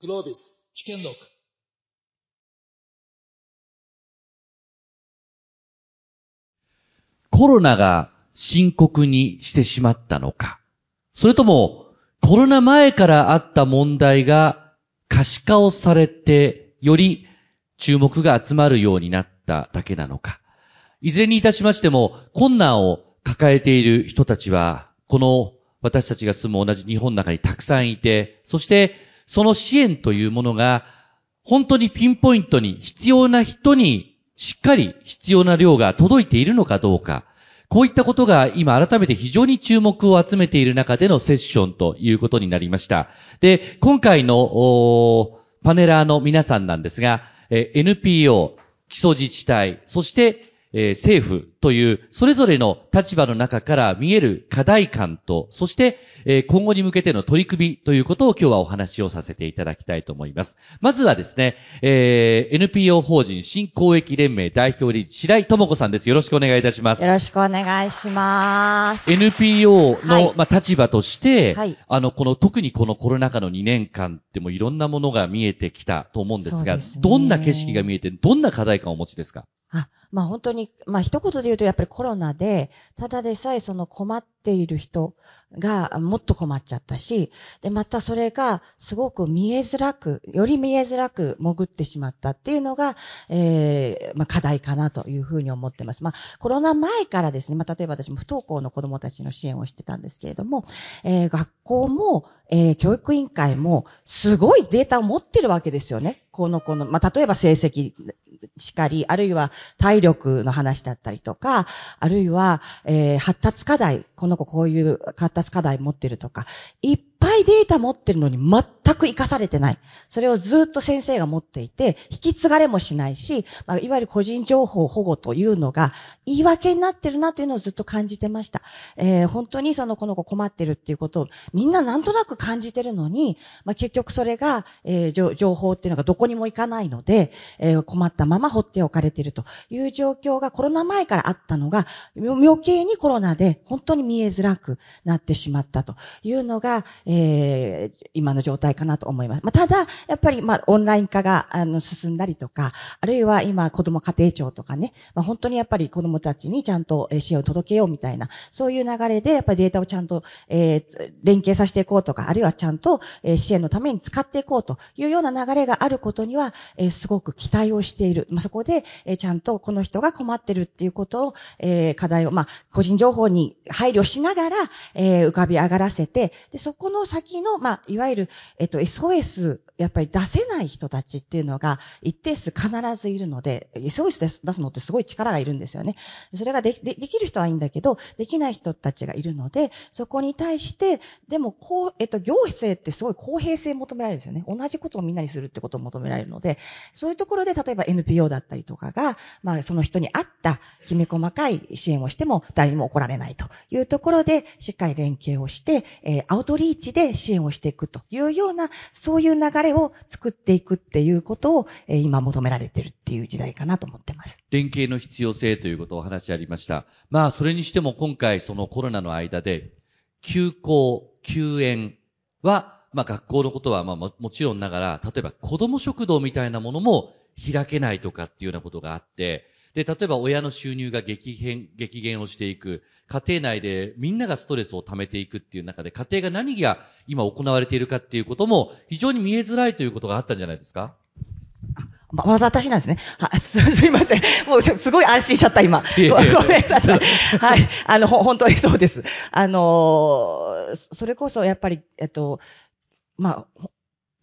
Globis. 知見録コロナが深刻にしてしまったのか、それともコロナ前からあった問題が可視化をされて、より注目が集まるようになっただけなのか。いずれにいたしましても、困難を抱えている人たちは、この私たちが住む同じ日本の中にたくさんいて、そしてその支援というものが、本当にピンポイントに必要な人にしっかり必要な量が届いているのかどうか、こういったことが今改めて非常に注目を集めている中でのセッションということになりました。で、今回のパネラーの皆さんなんですが、NPO、基礎自治体、そしてえー、政府というそれぞれの立場の中から見える課題感と、そして、えー、今後に向けての取り組みということを今日はお話をさせていただきたいと思います。まずはですね、えー、NPO 法人新公益連盟代表理事白井智子さんです。よろしくお願いいたします。よろしくお願いします。NPO の、はい、まあ、立場として、はい、あの、この特にこのコロナ禍の2年間ってもいろんなものが見えてきたと思うんですが、すね、どんな景色が見えて、どんな課題感をお持ちですか？あ、まあ本当に、まあ一言で言うとやっぱりコロナで、ただでさえその困っている人がもっと困っちゃったし、で、またそれがすごく見えづらく、より見えづらく潜ってしまったっていうのが、えー、まあ課題かなというふうに思ってます。まあコロナ前からですね、まあ例えば私も不登校の子供たちの支援をしてたんですけれども、えー、学校も、えー、教育委員会もすごいデータを持ってるわけですよね。この子の、まあ例えば成績しかり、あるいは体力の話だったりとか、あるいは、えー、発達課題、この子こういう発達課題持ってるとか、いっぱいデータ持ってるのに全く活かされてない。それをずっと先生が持っていて、引き継がれもしないし、まあ、いわゆる個人情報保護というのが言い訳になってるなというのをずっと感じてました。えー、本当にそのこの子困ってるっていうことをみんななんとなく感じてるのに、まあ、結局それが、えー、情報っていうのがどこにも行かないので、えー、困ってたまま放っておかれているという状況がコロナ前からあったのが、余計にコロナで本当に見えづらくなってしまったというのが、えー、今の状態かなと思います。まあ、ただ、やっぱり、まあ、オンライン化が、あの、進んだりとか、あるいは今、子供家庭庁とかね、まあ、本当にやっぱり子供たちにちゃんと支援を届けようみたいな、そういう流れで、やっぱりデータをちゃんと、えー、連携させていこうとか、あるいはちゃんと、えー、支援のために使っていこうというような流れがあることには、えー、すごく期待をしている。まあ、そこで、え、ちゃんとこの人が困ってるっていうことを、え、課題を、まあ、個人情報に配慮しながら、え、浮かび上がらせて、で、そこの先の、まあ、いわゆる、えっと、SOS、やっぱり出せない人たちっていうのが一定数必ずいるので、SOS 出すのってすごい力がいるんですよね。それがででできる人はいいんだけど、できない人たちがいるので、そこに対して、でも、こう、えっと、行政ってすごい公平性求められるんですよね。同じことをみんなにするってことを求められるので、そういうところで、例えば N NPO だったりとかが、まあ、その人に合ったきめ細かい支援をしても誰にも怒られないというところで、しっかり連携をして、えー、アウトリーチで支援をしていくというような、そういう流れを作っていくっていうことを、えー、今求められてるっていう時代かなと思ってます。連携の必要性ということをお話ありました。まあ、それにしても今回そのコロナの間で、休校、休園は、まあ学校のことはまあもちろんながら、例えば子供食堂みたいなものも開けないとかっていうようなことがあって、で、例えば親の収入が激変、激減をしていく。家庭内でみんながストレスを溜めていくっていう中で、家庭が何が今行われているかっていうことも非常に見えづらいということがあったんじゃないですか？ま、まだ私なんですね。は、す、すいません。もうすごい安心しちゃった、今。ごめんなさい。はい。あの、ほ、本当にそうです。あのそれこそやっぱり、えっと、まあ、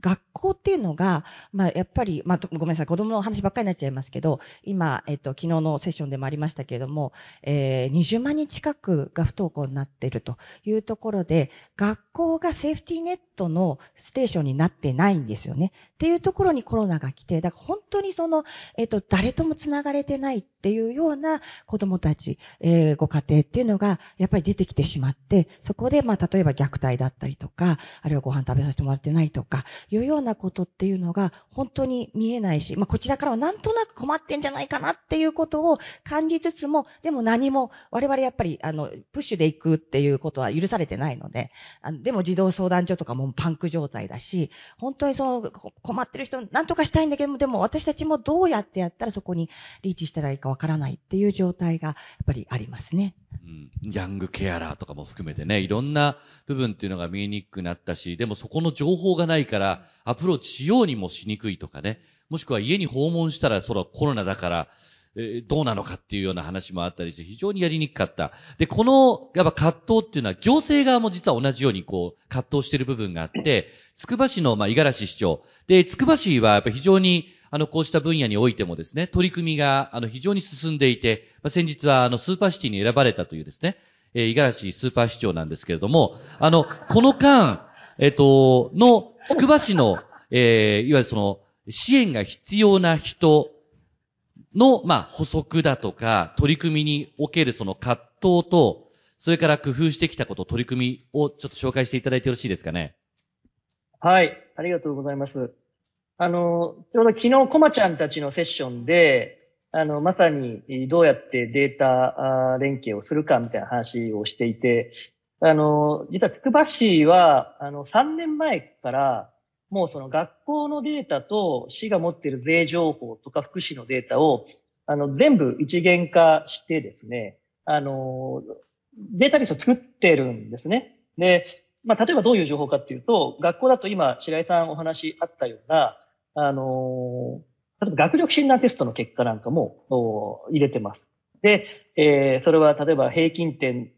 学校っていうのが、まあ、やっぱり、まあ、ごめんなさい、子供の話ばっかりになっちゃいますけど、今、えっと、昨日のセッションでもありましたけれども、えー、20万人近くが不登校になっているというところで、学校がセーフティーネットのステーションになってないんですよね。っていうところにコロナが来て、だから本当にその、えっと、誰とも繋がれてないっていうような子供たち、えー、ご家庭っていうのが、やっぱり出てきてしまって、そこで、まあ、例えば虐待だったりとか、あるいはご飯食べさせてもらってないとか、いうようなことっていうのが本当に見えないし、まあ、こちらからはなんとなく困ってんじゃないかなっていうことを感じつつも、でも何も、我々やっぱり、あの、プッシュで行くっていうことは許されてないので、あのでも児童相談所とかもパンク状態だし、本当にその困ってる人、なんとかしたいんだけど、でも私たちもどうやってやったらそこにリーチしたらいいかわからないっていう状態がやっぱりありますね。うん、ヤングケアラーとかも含めてね、いろんな部分っていうのが見えにくくなったし、でもそこの情報がないからアプローチしようにもしにくいとかね、もしくは家に訪問したらそのコロナだから、え、どうなのかっていうような話もあったりして、非常にやりにくかった。で、この、やっぱ葛藤っていうのは、行政側も実は同じようにこう、葛藤してる部分があって、つくば市の、まあ、五十嵐市長。で、つくば市はやっぱ非常に、あの、こうした分野においてもですね、取り組みが、あの、非常に進んでいて、まあ、先日は、あの、スーパーシティに選ばれたというですね、えー、五十嵐スーパー市長なんですけれども、あの、この間、えっ、と、の、つくば市の、えー、いわゆるその、支援が必要な人の、まあ、補足だとか、取り組みにおけるその葛藤と、それから工夫してきたこと、取り組みをちょっと紹介していただいてよろしいですかね？はい。ありがとうございます。あの、ちょうど昨日、コマちゃんたちのセッションで、あの、まさにどうやってデータ連携をするかみたいな話をしていて、あの、実はつくば市は、あの、3年前から、もうその学校のデータと市が持っている税情報とか福祉のデータを、あの、全部一元化してですね、あの、データベースを作ってるんですね。で、まあ、例えばどういう情報かっていうと、学校だと今、白井さんお話あったような、あの、例えば学力診断テストの結果なんかも入れてます。で、えー、それは例えば平均点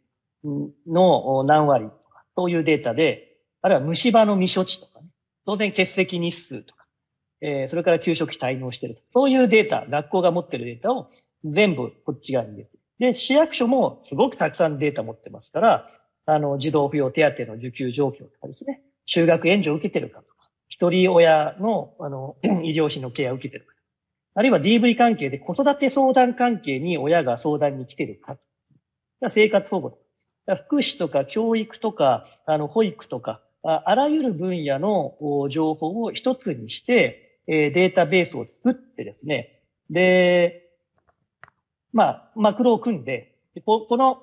の何割とか、そういうデータで、あるいは虫歯の未処置とかね、当然欠席日数とか、えー、それから給食費滞納してるとそういうデータ、学校が持ってるデータを全部こっち側に入れて。で、市役所もすごくたくさんデータ持ってますから、あの、児童扶養手当の受給状況とかですね、就学援助を受けてるかとか、一人親の、あの、医療費のケアを受けてるか。あるいは DV 関係で子育て相談関係に親が相談に来てるか。生活保護とか。福祉とか教育とか、あの、保育とか、あらゆる分野の情報を一つにして、データベースを作ってですね、で、まあ、マクロを組んで、この、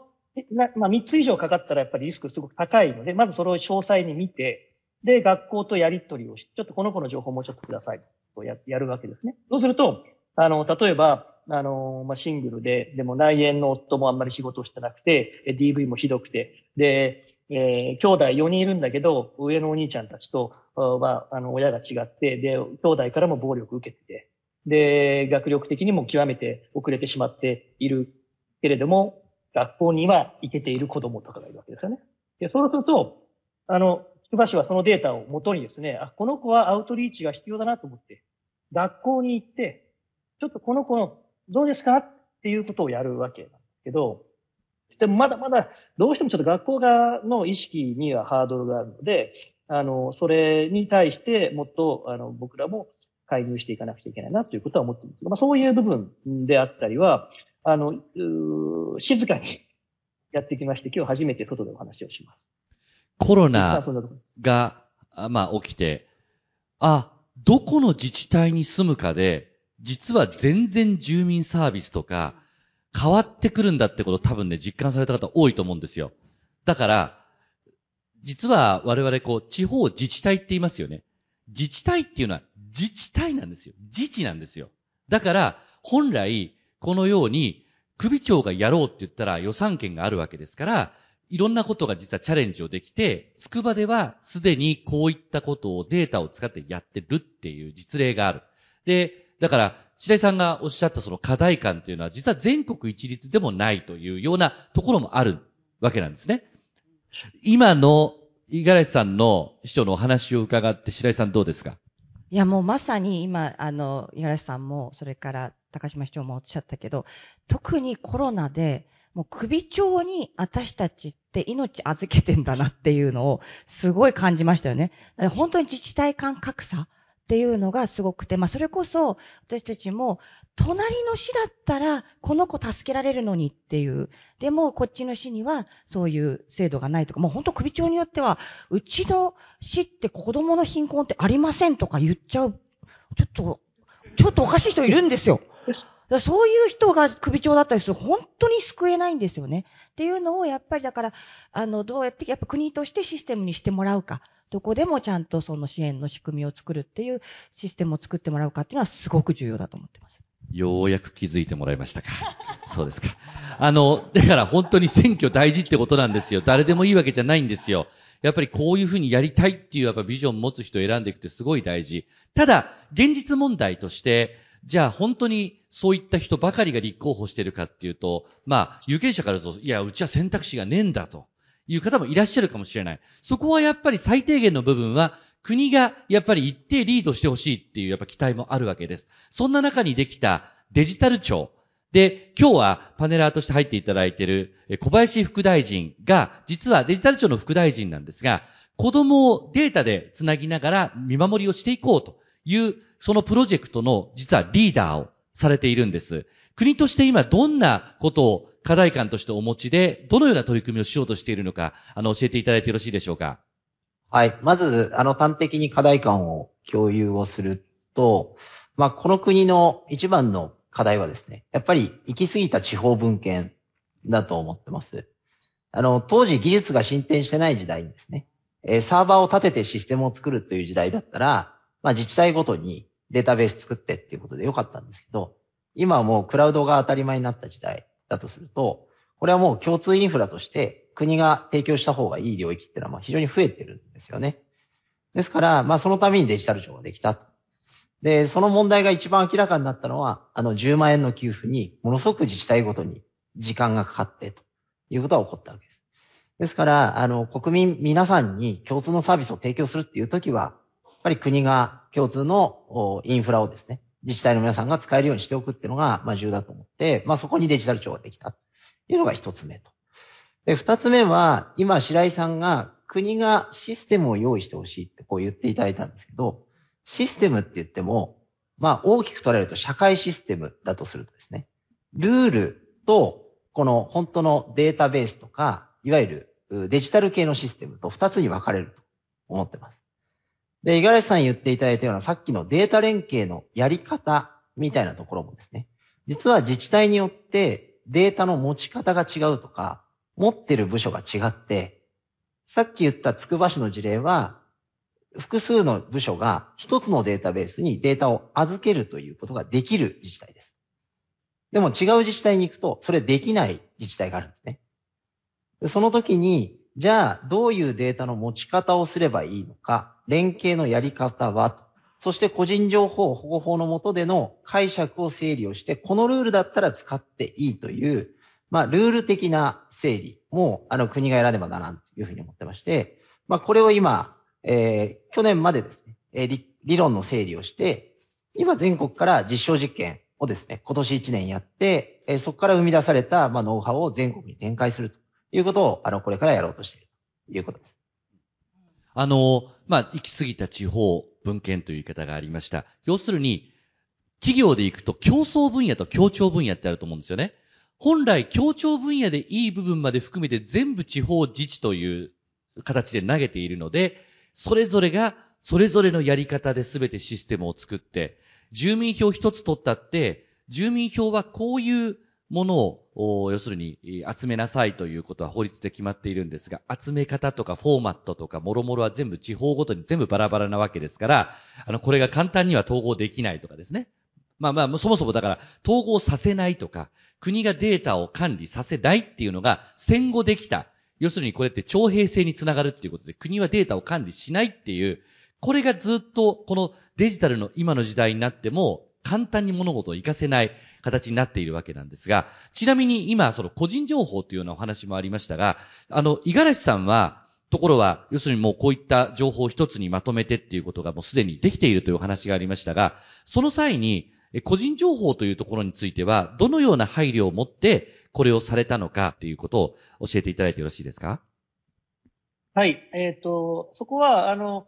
まあ、3つ以上かかったらやっぱりリスクすごく高いので、まずそれを詳細に見て、で、学校とやり取りをして、ちょっとこの子の情報もうちょっとくださいとややるわけですね。そうすると、あの、例えば、あの、まあ、シングルで、でも内縁の夫もあんまり仕事してなくて、DV もひどくて、で、えー、兄弟4人いるんだけど、上のお兄ちゃんたちと、は、あの、親が違って、で、兄弟からも暴力受けてて、で、学力的にも極めて遅れてしまっているけれども、学校には行けている子供とかがいるわけですよね。で、そうすると、あの、つばしはそのデータをもとにですね、あ、この子はアウトリーチが必要だなと思って、学校に行って、ちょっとこの子のどうですか？っていうことをやるわけなんですけど、でもまだまだどうしてもちょっと学校側の意識にはハードルがあるので、あの、それに対してもっとあの僕らも介入していかなくちゃいけないなということは思っています。まあそういう部分であったりは、あの、静かに やってきまして、今日初めて外でお話をします。コロナが、まあ起きて、あ、どこの自治体に住むかで、実は全然住民サービスとか変わってくるんだってこと多分ね、実感された方多いと思うんですよ。だから、実は我々こう、地方自治体って言いますよね。自治体っていうのは自治体なんですよ。自治なんですよ。だから、本来、このように、首長がやろうって言ったら予算権があるわけですから、いろんなことが実はチャレンジをできて、つくばではすでにこういったことをデータを使ってやってるっていう実例がある。で、だから、白井さんがおっしゃったその課題感というのは、実は全国一律でもないというようなところもあるわけなんですね。今の五十嵐さんの市長のお話を伺って白井さんどうですか？いや、もうまさに今、あの、五十嵐さんも、それから高島市長もおっしゃったけど、特にコロナで、もう首長に私たちって命預けてんだなっていうのをすごい感じましたよね。本当に自治体間格差っっていうのがすごくて、まあそれこそ私たちも隣の市だったらこの子助けられるのにっていう。でもこっちの市にはそういう制度がないとか、もう本当首長によっては、うちの市って子供の貧困ってありませんとか言っちゃう。ちょっと、ちょっとおかしい人いるんですよ。そういう人が首長だったりすると本当に救えないんですよね。っていうのをやっぱりだから、あの、どうやってやっぱ国としてシステムにしてもらうか。どこでもちゃんとその支援の仕組みを作るっていうシステムを作ってもらうかっていうのはすごく重要だと思ってます。ようやく気づいてもらいましたか。そうですか。あの、だから本当に選挙大事ってことなんですよ。誰でもいいわけじゃないんですよ。やっぱりこういうふうにやりたいっていうやっぱビジョンを持つ人を選んでいくってすごい大事。ただ、現実問題として、じゃあ本当にそういった人ばかりが立候補してるかっていうと、まあ、有権者からすると、いや、うちは選択肢がねえんだと。いう方もいらっしゃるかもしれない。そこはやっぱり最低限の部分は国がやっぱり一定リードしてほしいっていうやっぱ期待もあるわけです。そんな中にできたデジタル庁。で、今日はパネラーとして入っていただいている小林副大臣が、実はデジタル庁の副大臣なんですが、子供をデータでつなぎながら見守りをしていこうという、そのプロジェクトの実はリーダーをされているんです。国として今どんなことを課題感としてお持ちで、どのような取り組みをしようとしているのか、あの、教えていただいてよろしいでしょうか？はい。まず、あの、端的に課題感を共有をすると、まあ、この国の一番の課題はですね、やっぱり行き過ぎた地方文献だと思ってます。あの、当時技術が進展してない時代にですね、えサーバーを立ててシステムを作るという時代だったら、まあ、自治体ごとにデータベース作ってっていうことでよかったんですけど、今はもうクラウドが当たり前になった時代だとすると、これはもう共通インフラとして国が提供した方がいい領域っていうのは非常に増えてるんですよね。ですから、まあそのためにデジタル庁ができた。で、その問題が一番明らかになったのは、あの10万円の給付にものすごく自治体ごとに時間がかかってということが起こったわけです。ですから、あの、国民皆さんに共通のサービスを提供するっていうときは、やっぱり国が共通のインフラをですね、自治体の皆さんが使えるようにしておくっていうのが、まあ重要だと思って、まあそこにデジタル庁ができたというのが一つ目と。で、二つ目は、今白井さんが国がシステムを用意してほしいってこう言っていただいたんですけど、システムって言っても、まあ大きく捉えると社会システムだとするとですね、ルールとこの本当のデータベースとか、いわゆるデジタル系のシステムと二つに分かれると思ってます。で、五十嵐さん言っていただいたようなさっきのデータ連携のやり方みたいなところもですね、実は自治体によってデータの持ち方が違うとか、持ってる部署が違って、さっき言ったつくば市の事例は、複数の部署が一つのデータベースにデータを預けるということができる自治体です。でも違う自治体に行くと、それできない自治体があるんですね。その時に、じゃあ、どういうデータの持ち方をすればいいのか、連携のやり方は、そして個人情報保護法の下での解釈を整理をして、このルールだったら使っていいという、まあ、ルール的な整理も、あの、国が選ねばならんというふうに思ってまして、まあ、これを今、えー、去年までですね、えー、理、理論の整理をして、今全国から実証実験をですね、今年1年やって、えー、そこから生み出された、まあ、ノウハウを全国に展開すると。いうことを、あの、これからやろうとしているということです。あの、まあ、行き過ぎた地方文献という言い方がありました。要するに、企業で行くと競争分野と協調分野ってあると思うんですよね。本来協調分野でいい部分まで含めて全部地方自治という形で投げているので、それぞれがそれぞれのやり方で全てシステムを作って、住民票一つ取ったって、住民票はこういうものを、要するに集めなさいということは法律で決まっているんですが、集め方とかフォーマットとかもろもろは全部地方ごとに全部バラバラなわけですから、あの、これが簡単には統合できないとかですね。まあまあ、そもそもだから統合させないとか、国がデータを管理させないっていうのが戦後できた。要するにこれって徴兵制につながるっていうことで、国はデータを管理しないっていう、これがずっとこのデジタルの今の時代になっても簡単に物事を活かせない形になっているわけなんですが、ちなみに今、その個人情報というようなお話もありましたが、あの、五十嵐さんは、ところは、要するにもうこういった情報を一つにまとめてっていうことがもうすでにできているというお話がありましたが、その際に、個人情報というところについては、どのような配慮を持ってこれをされたのかということを教えていただいてよろしいですか？はい。えっ、ー、と、そこは、あの、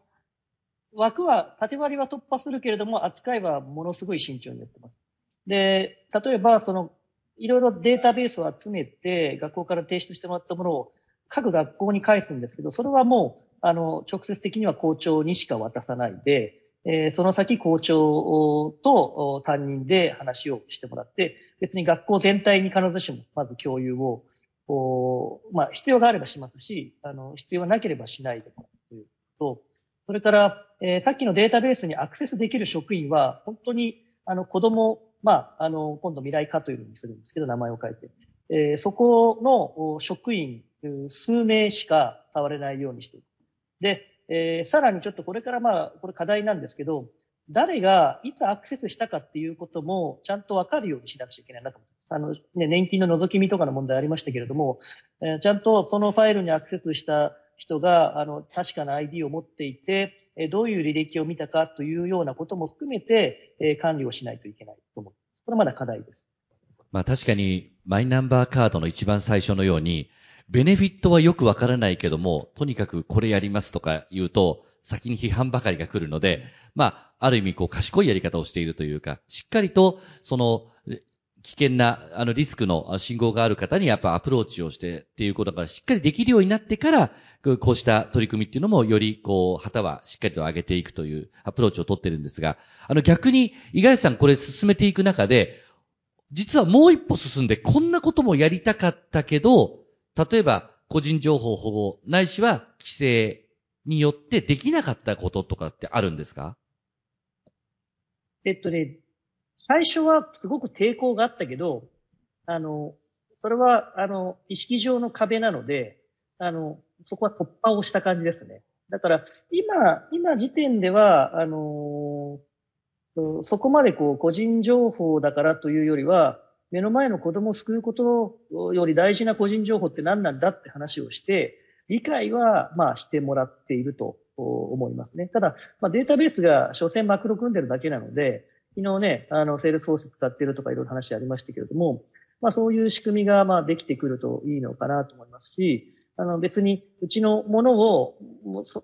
枠は、縦割りは突破するけれども、扱いはものすごい慎重にやってます。で、例えば、その、いろいろデータベースを集めて、学校から提出してもらったものを各学校に返すんですけど、それはもう、あの、直接的には校長にしか渡さないで、えー、その先校長と担任で話をしてもらって、別に学校全体に必ずしもまず共有を、おまあ、必要があればしますし、あの、必要がなければしないでというと、それから、えー、さっきのデータベースにアクセスできる職員は、本当に、あの、子供、まあ、あの、今度未来課というふうにするんですけど、名前を変えて。えー、そこの職員数名しか触れないようにしている。で、えー、さらにちょっとこれからまあ、これ課題なんですけど、誰がいつアクセスしたかっていうこともちゃんとわかるようにしなくちゃいけないなと思あの、ね、年金の覗き見とかの問題ありましたけれども、えー、ちゃんとそのファイルにアクセスした人が、あの、確かな ID を持っていて、どういう履歴を見たかというようなことも含めて、管理をしないといけないと思います。これまだ課題です。まあ確かに、マイナンバーカードの一番最初のように、ベネフィットはよくわからないけども、とにかくこれやりますとか言うと、先に批判ばかりが来るので、まあ、ある意味こう賢いやり方をしているというか、しっかりと、その、危険な、あの、リスクの信号がある方にやっぱアプローチをしてっていうことがしっかりできるようになってから、こうした取り組みっていうのもより、こう、旗はしっかりと上げていくというアプローチを取ってるんですが、あの逆に、五十嵐さんこれ進めていく中で、実はもう一歩進んでこんなこともやりたかったけど、例えば個人情報保護、ないしは規制によってできなかったこととかってあるんですか？えっとね、最初はすごく抵抗があったけど、あの、それは、あの、意識上の壁なので、あの、そこは突破をした感じですね。だから、今、今時点では、あのそこまでこう、個人情報だからというよりは、目の前の子供を救うことより大事な個人情報って何なんだって話をして、理解は、まあ、してもらっていると思いますね。ただ、まあ、データベースが所詮マクロ組んでるだけなので、昨日ね、あの、セールスフォース使ってるとかいろいろ話ありましたけれども、まあ、そういう仕組みが、まあ、できてくるといいのかなと思いますし、あの、別に、うちのものを、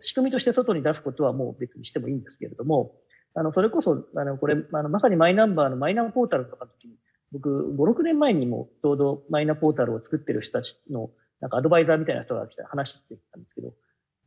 仕組みとして外に出すことはもう別にしてもいいんですけれども、あの、それこそ、あの、これ、あの、まさにマイナンバーのマイナンポータルとかの時に、僕、5、6年前にもちょうどマイナポータルを作ってる人たちの、なんかアドバイザーみたいな人が来た話してたんですけど、やっ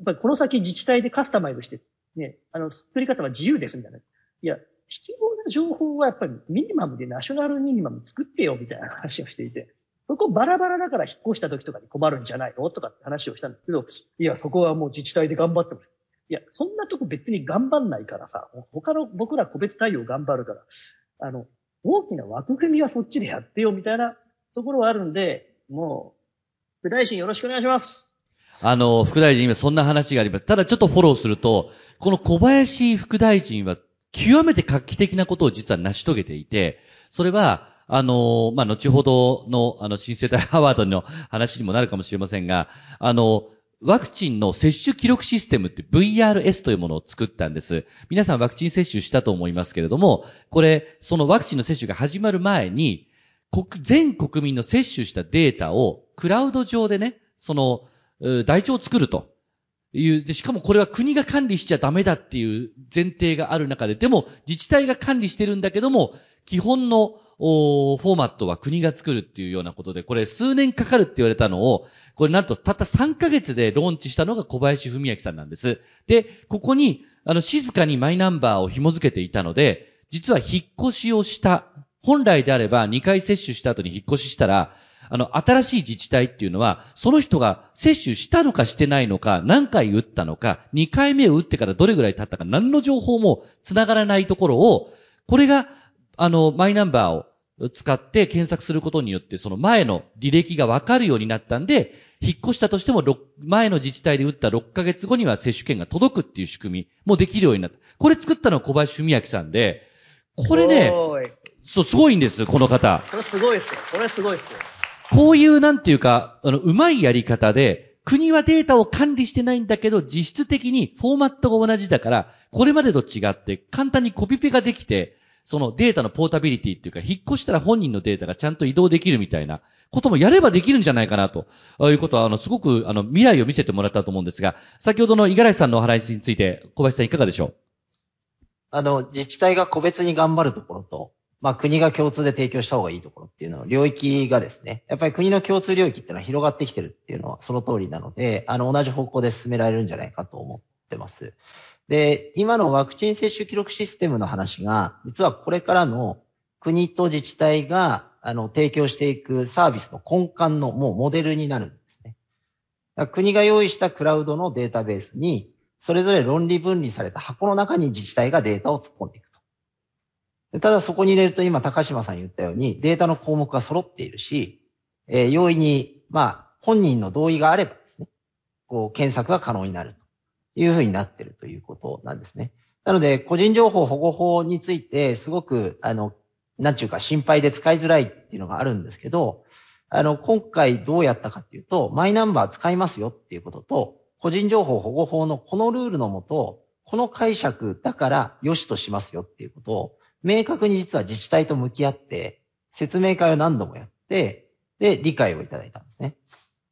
ぱりこの先自治体でカスタマイズして、ね、あの、作り方は自由ですみたいな。いや、必要な情報はやっぱりミニマムでナショナルミニマム作ってよみたいな話をしていて、そこバラバラだから引っ越した時とかに困るんじゃないのとかって話をしたんですけど、いや、そこはもう自治体で頑張ってます。いや、そんなとこ別に頑張んないからさ、他の僕ら個別対応頑張るから、あの、大きな枠組みはそっちでやってよみたいなところはあるんで、もう、副大臣よろしくお願いします。あの、副大臣今そんな話があります。ただちょっとフォローすると、この小林副大臣は極めて画期的なことを実は成し遂げていて、それは、あの、まあ、後ほどの、あの、新世代アワードの話にもなるかもしれませんが、あの、ワクチンの接種記録システムって VRS というものを作ったんです。皆さんワクチン接種したと思いますけれども、これ、そのワクチンの接種が始まる前に、全国民の接種したデータをクラウド上でね、その、台帳を作るという、で、しかもこれは国が管理しちゃダメだっていう前提がある中で、でも自治体が管理してるんだけども、基本のフォーマットは国が作るっていうようなことで、これ数年かかるって言われたのを、これなんとたった3ヶ月でローンチしたのが小林文明さんなんです。で、ここに、あの、静かにマイナンバーを紐付けていたので、実は引っ越しをした。本来であれば2回接種した後に引っ越ししたら、あの、新しい自治体っていうのは、その人が接種したのかしてないのか、何回打ったのか、2回目を打ってからどれぐらい経ったか、何の情報も繋がらないところを、これがあの、マイナンバーを使って検索することによって、その前の履歴がわかるようになったんで、引っ越したとしても、前の自治体で打った6ヶ月後には接種券が届くっていう仕組みもできるようになった。これ作ったのは小林文明さんで、これね、そう、すごいんです、この方。これすごいっすよ。これすごいっすよ。こういう、なんていうか、あの、うまいやり方で、国はデータを管理してないんだけど、実質的にフォーマットが同じだから、これまでと違って簡単にコピペができて、そのデータのポータビリティっていうか、引っ越したら本人のデータがちゃんと移動できるみたいなこともやればできるんじゃないかなということは、あの、すごく、あの、未来を見せてもらったと思うんですが、先ほどの五十嵐さんのお話について、小林さんいかがでしょう？あの、自治体が個別に頑張るところと、まあ国が共通で提供した方がいいところ。っていうの、領域がですね、やっぱり国の共通領域っていうのは広がってきてるっていうのはその通りなので、あの、同じ方向で進められるんじゃないかと思ってます。で、今のワクチン接種記録システムの話が、実はこれからの国と自治体が、あの、提供していくサービスの根幹のもうモデルになるんですね。国が用意したクラウドのデータベースに、それぞれ論理分離された箱の中に自治体がデータを突っ込んでいく。ただそこに入れると今高島さん言ったようにデータの項目が揃っているし、えー、容易に、まあ、本人の同意があればですね、こう、検索が可能になるというふうになっているということなんですね。なので、個人情報保護法について、すごく、あの、なんちゅうか心配で使いづらいっていうのがあるんですけど、あの、今回どうやったかっていうと、マイナンバー使いますよっていうことと、個人情報保護法のこのルールのもと、この解釈だから良しとしますよっていうことを、明確に実は自治体と向き合って、説明会を何度もやって、で、理解をいただいたんですね。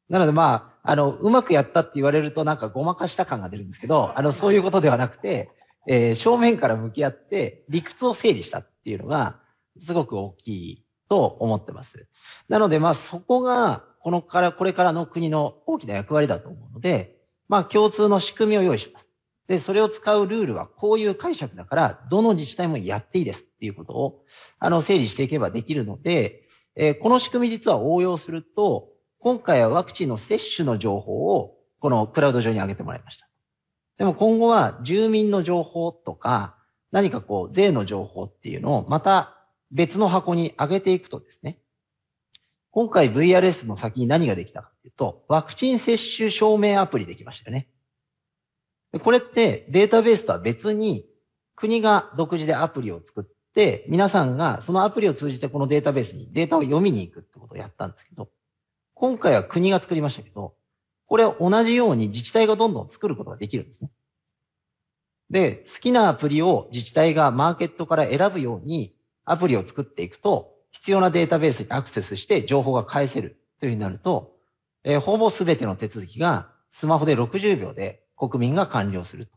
なのでまあ、あの、うまくやったって言われるとなんかごまかした感が出るんですけど、あの、そういうことではなくて、えー、正面から向き合って理屈を整理したっていうのが、すごく大きいと思ってます。なのでまあ、そこが、このから、これからの国の大きな役割だと思うので、まあ、共通の仕組みを用意します。で、それを使うルールはこういう解釈だから、どの自治体もやっていいですっていうことを、あの、整理していけばできるので、えー、この仕組み実は応用すると、今回はワクチンの接種の情報を、このクラウド上に上げてもらいました。でも今後は住民の情報とか、何かこう、税の情報っていうのをまた別の箱に上げていくとですね、今回 VRS の先に何ができたかっていうと、ワクチン接種証明アプリできましたよね。これってデータベースとは別に国が独自でアプリを作って、皆さんがそのアプリを通じてこのデータベースにデータを読みに行くってことをやったんですけど、今回は国が作りましたけど、これを同じように自治体がどんどん作ることができるんですね。で、好きなアプリを自治体がマーケットから選ぶようにアプリを作っていくと、必要なデータベースにアクセスして情報が返せるというふうになると、えー、ほぼすべての手続きがスマホで60秒で国民が完了すると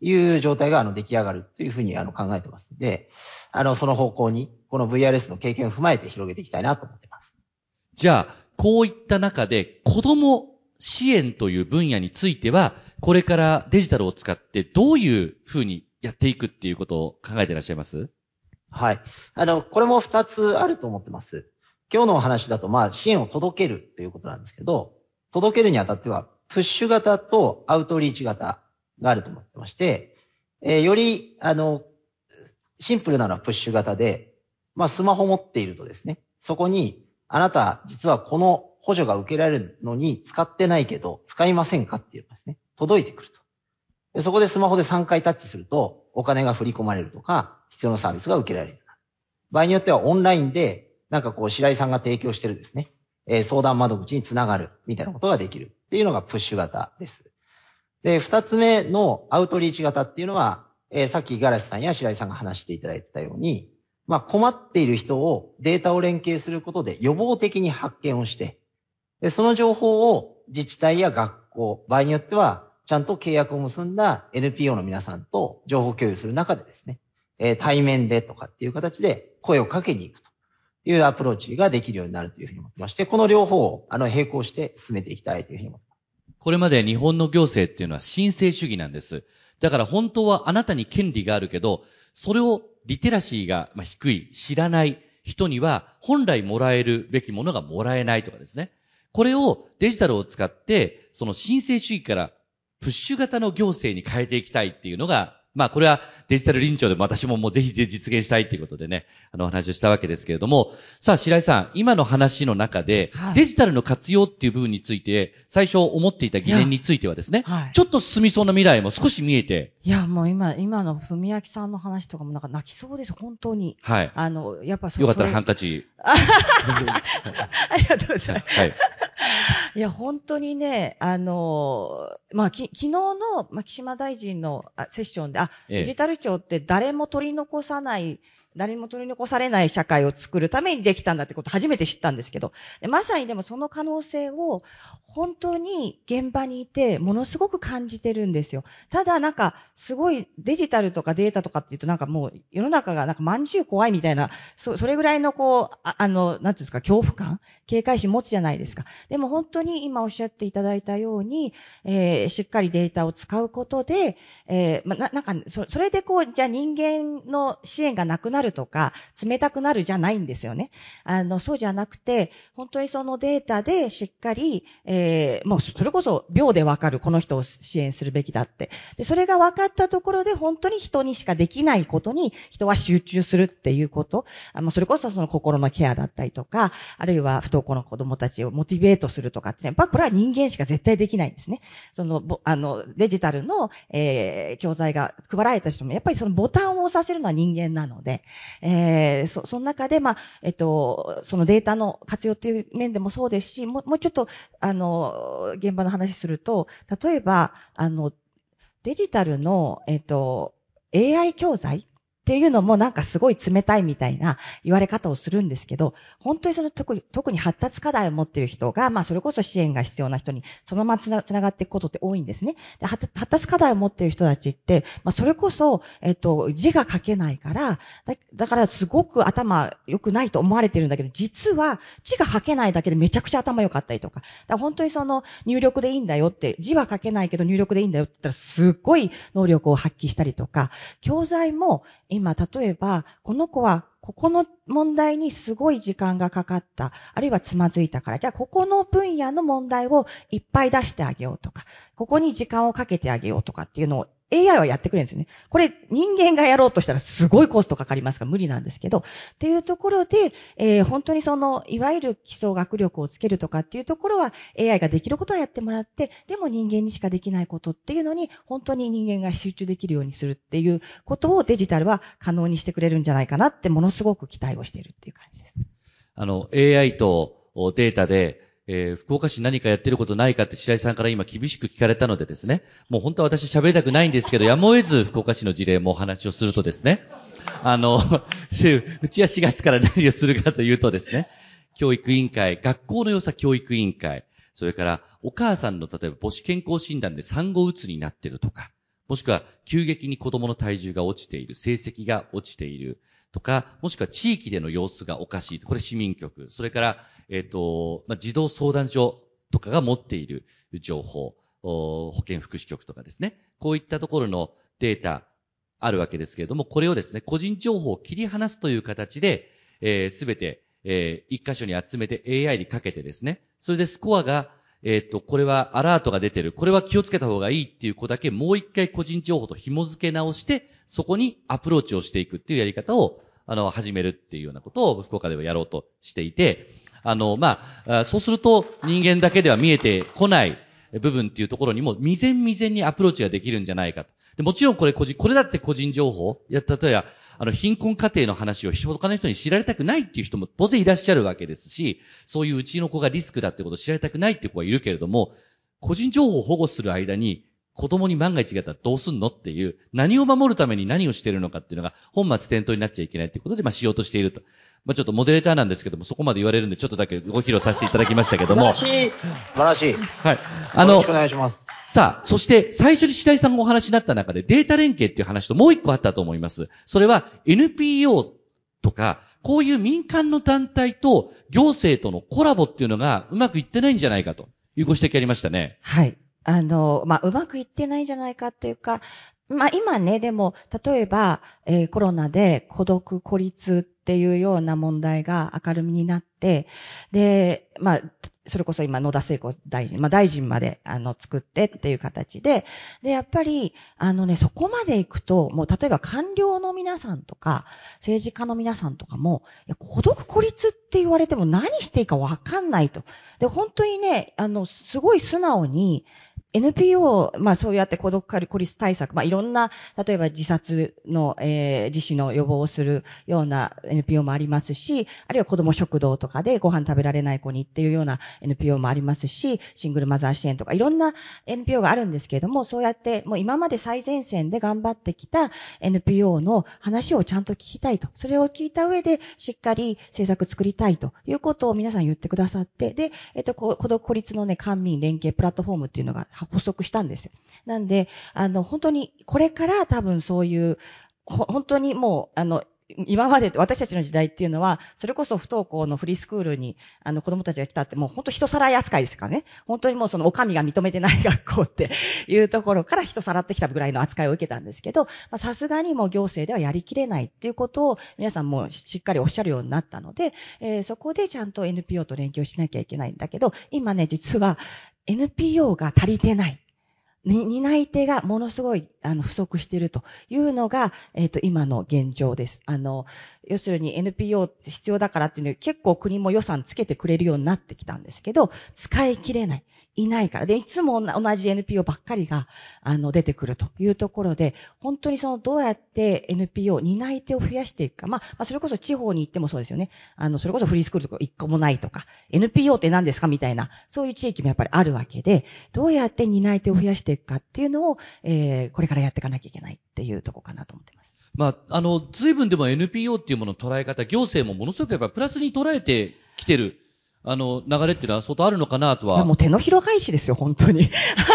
いう状態があの出来上がるというふうにあの考えてますので、あの、その方向にこの VRS の経験を踏まえて広げていきたいなと思っています。じゃあ、こういった中で子供支援という分野については、これからデジタルを使ってどういうふうにやっていくっていうことを考えていらっしゃいます？はい。あの、これも二つあると思ってます。今日のお話だと、まあ、支援を届けるということなんですけど、届けるにあたっては、プッシュ型とアウトリーチ型があると思ってまして、えー、より、あの、シンプルなのはプッシュ型で、まあ、スマホ持っているとですね、そこに、あなた、実はこの補助が受けられるのに使ってないけど、使いませんかっていうですね、届いてくると。でそこでスマホで3回タッチすると、お金が振り込まれるとか、必要なサービスが受けられる。場合によってはオンラインで、なんかこう、白井さんが提供してるですね、え、相談窓口につながるみたいなことができるっていうのがプッシュ型です。で、二つ目のアウトリーチ型っていうのは、え、さっきガラスさんや白井さんが話していただいたように、まあ困っている人をデータを連携することで予防的に発見をして、で、その情報を自治体や学校、場合によってはちゃんと契約を結んだ NPO の皆さんと情報共有する中でですね、え対面でとかっていう形で声をかけに行くというアプローチができるようになるというふうに思ってまして、この両方をあの並行して進めていきたいというふうに思ってます。これまで日本の行政っていうのは申請主義なんです。だから本当はあなたに権利があるけど、それをリテラシーが低い、知らない人には本来もらえるべきものがもらえないとかですね。これをデジタルを使って、その申請主義からプッシュ型の行政に変えていきたいっていうのが、まあこれはデジタル臨調でも私ももうぜひぜひ実現したいということでね、あのお話をしたわけですけれども、さあ白井さん、今の話の中で、はい、デジタルの活用っていう部分について、最初思っていた疑念についてはですね、はい、ちょっと進みそうな未来も少し見えて。いや、もう今、今の文明さんの話とかもなんか泣きそうです、本当に。はい。あの、やっぱそよかったらハンカチ。ありがとうございます。はい。いや、本当にね、あの、まあ、き、昨日の、まあ、岸島大臣のセッションで、あ、デジタル庁って誰も取り残さない、誰も取り残されない社会を作るためにできたんだってこと初めて知ったんですけど、まさにでもその可能性を本当に現場にいてものすごく感じてるんですよ。ただなんかすごいデジタルとかデータとかって言うとなんかもう世の中がなんかまんじゅう怖いみたいな、そそれぐらいのこう、ああの、なんていうんですか、恐怖感警戒心持つじゃないですか。でも本当に今おっしゃっていただいたように、えー、しっかりデータを使うことで、えー、ま、な、なんかそ、それでこう、じゃあ人間の支援がなくなるとか、冷たくなるじゃないんですよね。あの、そうじゃなくて、本当にそのデータでしっかり、えー、もうそれこそ秒でわかる、この人を支援するべきだって。で、それが分かったところで本当に人にしかできないことに人は集中するっていうこと。あの、それこそその心のケアだったりとか、あるいは不登校の子供たちをモチベートするとかってね、やっぱこれは人間しか絶対できないんですね。その、あの、デジタルの、えー、教材が配られた人も、やっぱりそのボタンを押させるのは人間なので、えー、そ、その中で、まあ、えっと、そのデータの活用っていう面でもそうですし、もう、もうちょっと、あの、現場の話すると、例えば、あの、デジタルの、えっと、AI 教材っていうのもなんかすごい冷たいみたいな言われ方をするんですけど、本当にその特に特に発達課題を持っている人が、まあそれこそ支援が必要な人にそのままつながっていくことって多いんですね。で発達課題を持っている人たちって、まあそれこそ、えっと、字が書けないから、だだからすごく頭良くないと思われてるんだけど、実は字が書けないだけでめちゃくちゃ頭良かったりとか、だか本当にその入力でいいんだよって、字は書けないけど入力でいいんだよって言ったらすっごい能力を発揮したりとか、教材も今、例えば、この子はここの問題にすごい時間がかかった。あるいはつまずいたから。じゃあ、ここの分野の問題をいっぱい出してあげようとか、ここに時間をかけてあげようとかっていうのを AI はやってくれるんですよね。これ人間がやろうとしたらすごいコストかかりますから無理なんですけど、っていうところで、えー、本当にその、いわゆる基礎学力をつけるとかっていうところは AI ができることはやってもらって、でも人間にしかできないことっていうのに、本当に人間が集中できるようにするっていうことをデジタルは可能にしてくれるんじゃないかなってものすごく期待をしているっていう感じです。あの、AI とデータで、えー、福岡市何かやってることないかって白井さんから今厳しく聞かれたのでですね、もう本当は私喋りたくないんですけど、やむを得ず福岡市の事例もお話をするとですね、あの、うちは4月から何をするかというとですね、教育委員会、学校の良さ教育委員会、それからお母さんの例えば母子健康診断で産後うつになってるとか、もしくは急激に子供の体重が落ちている、成績が落ちている、とか、もしくは地域での様子がおかしい。これ市民局。それから、えっ、ー、と、まあ、児童相談所とかが持っている情報、保健福祉局とかですね。こういったところのデータあるわけですけれども、これをですね、個人情報を切り離すという形で、す、えー、べ、て、えー、一箇所に集めて AI にかけてですね、それでスコアが、えっ、ー、と、これはアラートが出てる。これは気をつけた方がいいっていう子だけもう一回個人情報と紐付け直して、そこにアプローチをしていくっていうやり方を、あの、始めるっていうようなことを福岡ではやろうとしていて、あの、まあ、そうすると人間だけでは見えてこない部分っていうところにも未然未然にアプローチができるんじゃないかと。でもちろんこれ個人、これだって個人情報、や、例えば、あの、貧困家庭の話を他の人に知られたくないっていう人も当然いらっしゃるわけですし、そういううちの子がリスクだってことを知られたくないっていう子はいるけれども、個人情報を保護する間に、子供に万が一があったらどうすんのっていう、何を守るために何をしてるのかっていうのが本末転倒になっちゃいけないっていうことで、まあしようとしていると。まあちょっとモデレーターなんですけども、そこまで言われるんで、ちょっとだけご披露させていただきましたけども。素晴らしい。素晴らしい。はい。あの、よろしくお願いします。さあ、そして最初に白井さんがお話になった中でデータ連携っていう話ともう一個あったと思います。それは NPO とか、こういう民間の団体と行政とのコラボっていうのがうまくいってないんじゃないかというご指摘ありましたね。はい。あの、まあ、うまくいってないんじゃないかっていうか、まあ、今ね、でも、例えば、えー、コロナで孤独、孤立っていうような問題が明るみになって、で、まあ、それこそ今野田聖子大臣、まあ大臣まであの作ってっていう形で、で、やっぱり、あのね、そこまで行くと、もう例えば官僚の皆さんとか、政治家の皆さんとかも、いや孤独孤立って言われても何していいかわかんないと。で、本当にね、あの、すごい素直に、NPO、まあそうやって孤独孤立対策、まあいろんな、例えば自殺の、えー、自死の予防をするような NPO もありますし、あるいは子供食堂とかでご飯食べられない子にっていうような NPO もありますし、シングルマザー支援とかいろんな NPO があるんですけれども、そうやってもう今まで最前線で頑張ってきた NPO の話をちゃんと聞きたいと。それを聞いた上でしっかり政策作りたいということを皆さん言ってくださって、で、えっと、孤独孤立のね、官民連携プラットフォームっていうのが補足したんですよ。なんで、あの、本当に、これから多分そういう、本当にもう、あの、今まで私たちの時代っていうのは、それこそ不登校のフリースクールに、あの子供たちが来たってもう本当人さらい扱いですからね。本当にもうそのお上が認めてない学校っていうところから人さらってきたぐらいの扱いを受けたんですけど、さすがにもう行政ではやりきれないっていうことを皆さんもしっかりおっしゃるようになったので、えー、そこでちゃんと NPO と連携をしなきゃいけないんだけど、今ね、実は NPO が足りてない。担い手がものすごい、あの、不足しているというのが、えっ、ー、と、今の現状です。あの、要するに NPO 必要だからっていうの結構国も予算つけてくれるようになってきたんですけど、使い切れない。いないから。で、いつも同じ NPO ばっかりが、あの、出てくるというところで、本当にその、どうやって NPO、担い手を増やしていくか。まあ、まあ、それこそ地方に行ってもそうですよね。あの、それこそフリースクールとか一個もないとか、NPO って何ですかみたいな、そういう地域もやっぱりあるわけで、どうやって担い手を増やしていくかっていうのを、えー、これからやっていかなきゃいけないっていうとこかなと思ってます。まあ、あの、随分でも NPO っていうものの捉え方、行政もものすごくやっぱプラスに捉えてきてるあの、流れっていうのは相当あるのかなとは。もう手のひら返しですよ、本当に。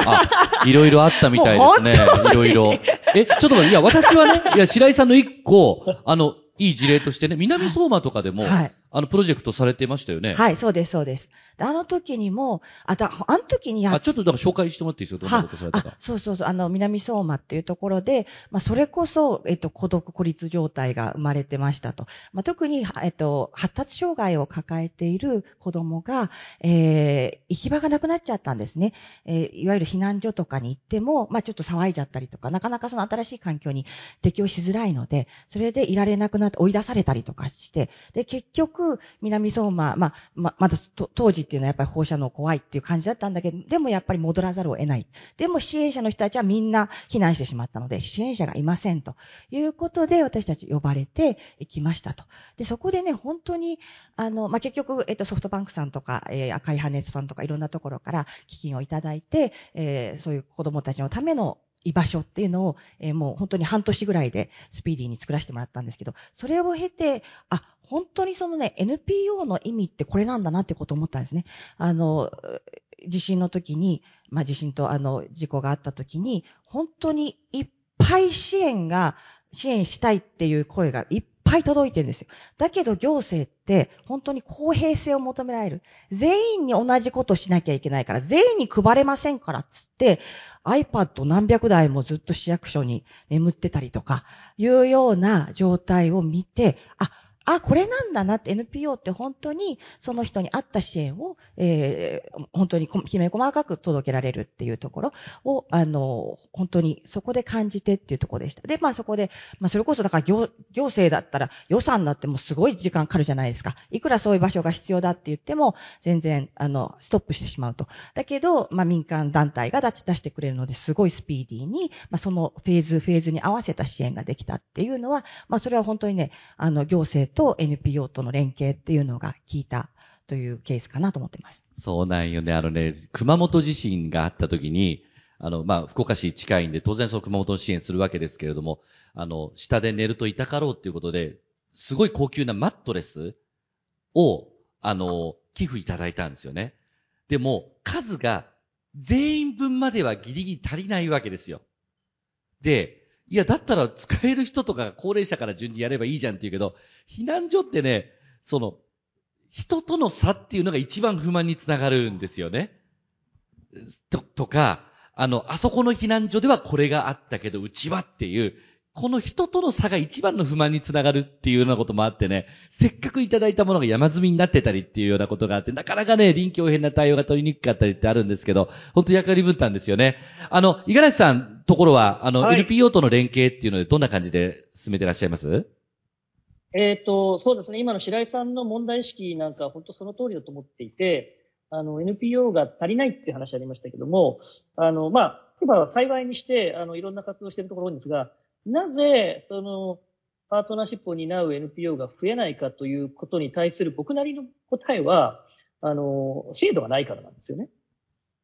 あ、いろいろあったみたいですね。いろいろ。え、ちょっと待って、いや、私はね、いや、白井さんの一個、あの、いい事例としてね、南相馬とかでも、はい、あの、プロジェクトされてましたよね。はい、そうです、そうです。あの時にも、あ、だ、あの時にやあ、ちょっとだから紹介してもらっていいですよ、どんなことされたか。そうそうそう、あの、南相馬っていうところで、まあ、それこそ、えっと、孤独孤立状態が生まれてましたと。まあ、特に、えっと、発達障害を抱えている子供が、えー、行き場がなくなっちゃったんですね。えー、いわゆる避難所とかに行っても、まあ、ちょっと騒いじゃったりとか、なかなかその新しい環境に適応しづらいので、それでいられなくなって追い出されたりとかして、で、結局、南相馬、まあ、ま、まだ当時っていうのはやっぱり放射能怖いっていう感じだったんだけど、でもやっぱり戻らざるを得ない。でも支援者の人たちはみんな避難してしまったので、支援者がいませんということで私たち呼ばれて行きましたと。で、そこでね、本当に、あの、まあ、結局、えっと、ソフトバンクさんとか、えー、赤い羽根さんとかいろんなところから基金をいただいて、えー、そういう子供たちのための居場所っていうのを、えー、もう本当に半年ぐらいでスピーディーに作らせてもらったんですけど、それを経て、あ、本当にそのね、NPO の意味ってこれなんだなってことを思ったんですね。あの、地震の時に、まあ、地震とあの、事故があった時に、本当にいっぱい支援が、支援したいっていう声がいっぱい届いてるんですよ。だけど行政って本当に公平性を求められる。全員に同じことしなきゃいけないから、全員に配れませんからっつって、iPad 何百台もずっと市役所に眠ってたりとか、いうような状態を見て、あ、あ、これなんだなって NPO って本当にその人に合った支援を、えー、本当にきめ細かく届けられるっていうところを、あの、本当にそこで感じてっていうところでした。で、まあそこで、まあそれこそだから行行政だったら予算だってもすごい時間かかるじゃないですか。いくらそういう場所が必要だって言っても、全然、あの、ストップしてしまうと。だけど、まあ民間団体が出してくれるので、すごいスピーディーに、まあそのフェーズ、フェーズに合わせた支援ができたっていうのは、まあそれは本当にね、あの、行政と NPO との連携っていうのが効いたというケースかなと思ってます。そうなんよね。あのね、熊本地震があった時に、あの、まあ、福岡市近いんで、当然その熊本を支援するわけですけれども、あの、下で寝ると痛かろうっていうことで、すごい高級なマットレスを、あの、寄付いただいたんですよね。でも、数が全員分まではギリギリ足りないわけですよ。で、いや、だったら使える人とか高齢者から順にやればいいじゃんって言うけど、避難所ってね、その、人との差っていうのが一番不満につながるんですよね。と、とか、あの、あそこの避難所ではこれがあったけど、うちはっていう、この人との差が一番の不満につながるっていうようなこともあってね、せっかくいただいたものが山積みになってたりっていうようなことがあって、なかなかね、臨機応変な対応が取りにくかったりってあるんですけど、本当役割分担ですよね。あの、五十嵐さんところは、あの、はい、NPO との連携っていうのでどんな感じで進めてらっしゃいます？えっ、ー、と、そうですね。今の白井さんの問題意識なんか本当その通りだと思っていて、あの、NPO が足りないって話ありましたけども、あの、まあ、今は幸いにして、あの、いろんな活動しているところ多いんですが、なぜ、その、パートナーシップを担う NPO が増えないかということに対する僕なりの答えは、あの、制度がないからなんですよね。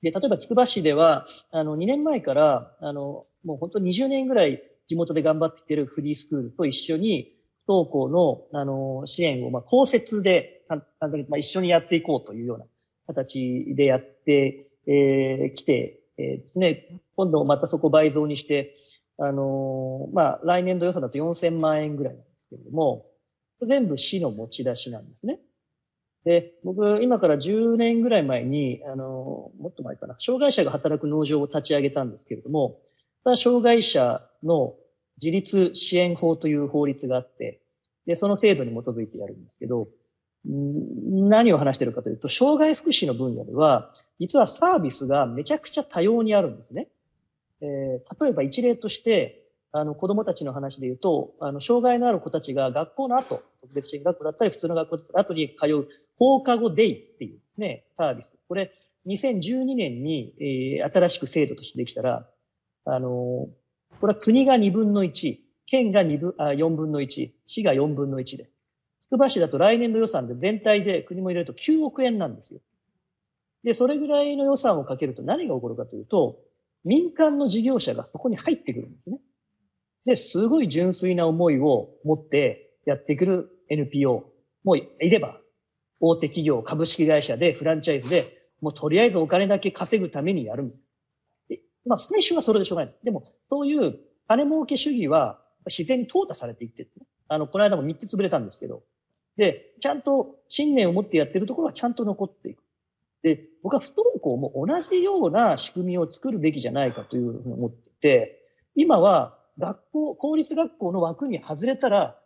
で、例えば、つくば市では、あの、2年前から、あの、もう本当20年ぐらい地元で頑張ってきてるフリースクールと一緒に、不登校の、あの、支援を、まあ、公設で、簡単に、まあ、一緒にやっていこうというような形でやってき、えー、て、えー、ね、今度またそこ倍増にして、あのー、まあ、来年度予算だと4000万円ぐらいなんですけれども、全部市の持ち出しなんですね。で、僕、今から10年ぐらい前に、あのー、もっと前かな、障害者が働く農場を立ち上げたんですけれども、障害者の自立支援法という法律があって、で、その制度に基づいてやるんですけど、何を話しているかというと、障害福祉の分野では、実はサービスがめちゃくちゃ多様にあるんですね。えー、例えば一例として、あの、子供たちの話で言うと、あの、障害のある子たちが学校の後、特別支援学校だったり、普通の学校だったり、後に通う放課後デイっていうね、サービス。これ、2012年に、えー、新しく制度としてできたら、あのー、これは国が2分の1、県が2分、あ、4分の1、市が4分の1で。つくば市だと来年度予算で全体で国も入れると9億円なんですよ。で、それぐらいの予算をかけると何が起こるかというと、民間の事業者がそこに入ってくるんですね。で、すごい純粋な思いを持ってやってくる NPO もいれば、大手企業、株式会社でフランチャイズで、もうとりあえずお金だけ稼ぐためにやる。まあ、最初はそれでしょうがない。でも、そういう金儲け主義は自然に淘汰されていって、あの、この間も3つ潰れたんですけど。で、ちゃんと信念を持ってやってるところはちゃんと残っていく。で、僕は不登校も同じような仕組みを作るべきじゃないかというふうに思っていて、今は学校、公立学校の枠に外れたら、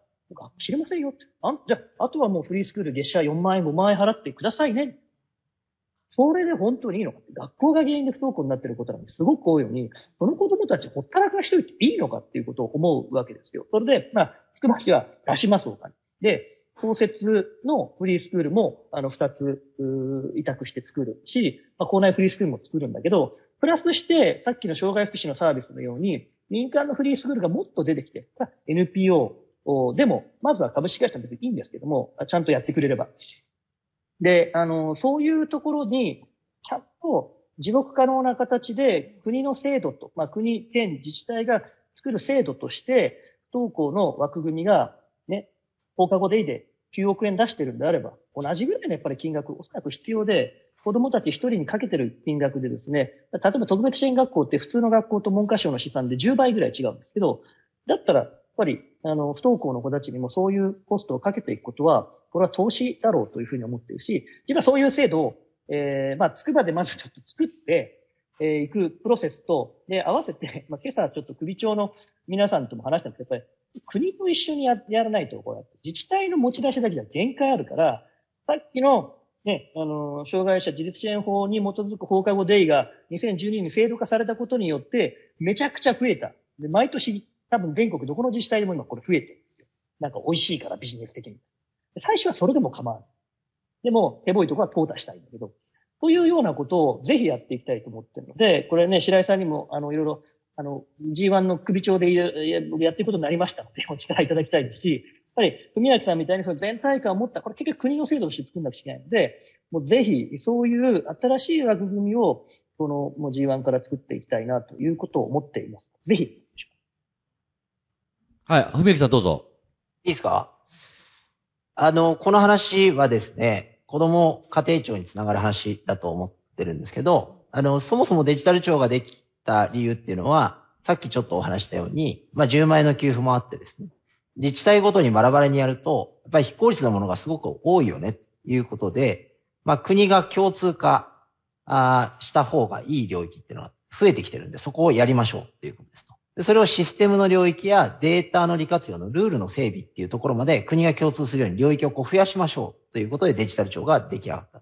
知りませんよって。あじゃあ、あとはもうフリースクール月謝4万円、5万円払ってくださいね。それで本当にいいのか学校が原因で不登校になっていることなんですごく多いのに、その子供たちほったらかしといていいのかっていうことを思うわけですよ。それで、まあ、つくば市は出しますお金。で、公設のフリースクールも、あの、二つ、委託して作るし、まあ、校内フリースクールも作るんだけど、プラスして、さっきの障害福祉のサービスのように、民間のフリースクールがもっと出てきて、NPO でも、まずは株式会社別にいいんですけども、ちゃんとやってくれれば。で、あの、そういうところに、ちゃんと持続可能な形で国の制度と、まあ、国、県、自治体が作る制度として、不登校の枠組みが、ね、放課後デイで9億円出してるんであれば、同じぐらいのやっぱり金額、おそらく必要で、子供たち一人にかけてる金額でですね、例えば特別支援学校って普通の学校と文科省の試算で10倍ぐらい違うんですけど、だったら、やっぱり、あの、不登校の子たちにもそういうコストをかけていくことは、これは投資だろうというふうに思っているし、実はそういう制度を、えー、まあ、つくばでまずちょっと作って、えー、行くプロセスと、で、合わせて、まあ、今朝ちょっと首長の皆さんとも話したんですけど、やっぱり国と一緒にやらないと、これ、自治体の持ち出しだけじゃ限界あるから、さっきの、ね、あの、障害者自立支援法に基づく放課後デイが2012年に制度化されたことによって、めちゃくちゃ増えた。で、毎年、多分全国どこの自治体でも今これ増えてるんですよ。なんか美味しいからビジネス的に。最初はそれでも構わない。でも、手ボいとこは淘汰したいんだけど、というようなことをぜひやっていきたいと思ってるので、これね、白井さんにも、あの、いろいろ、あの、G1 の首長でやっていくことになりましたので、お力いただきたいですし、やっぱり、文明さんみたいにその全体感を持った、これ結局国の制度として作んなくちゃいけないので、もうぜひ、そういう新しい枠組みを、このもう G1 から作っていきたいなということを思っています。ぜひ。はい、文明さんどうぞ。いいですか？あの、この話はですね、子供家庭庁につながる話だと思ってるんですけど、あの、そもそもデジタル庁ができた理由っていうのは、さっきちょっとお話したように、まあ、10万円の給付もあってですね、自治体ごとにバラバラにやると、やっぱり非効率なものがすごく多いよね、ということで、まあ、国が共通化あした方がいい領域っていうのは増えてきてるんで、そこをやりましょうっていうことですと。それをシステムの領域やデータの利活用のルールの整備っていうところまで国が共通するように領域をこう増やしましょうということでデジタル庁が出来上がった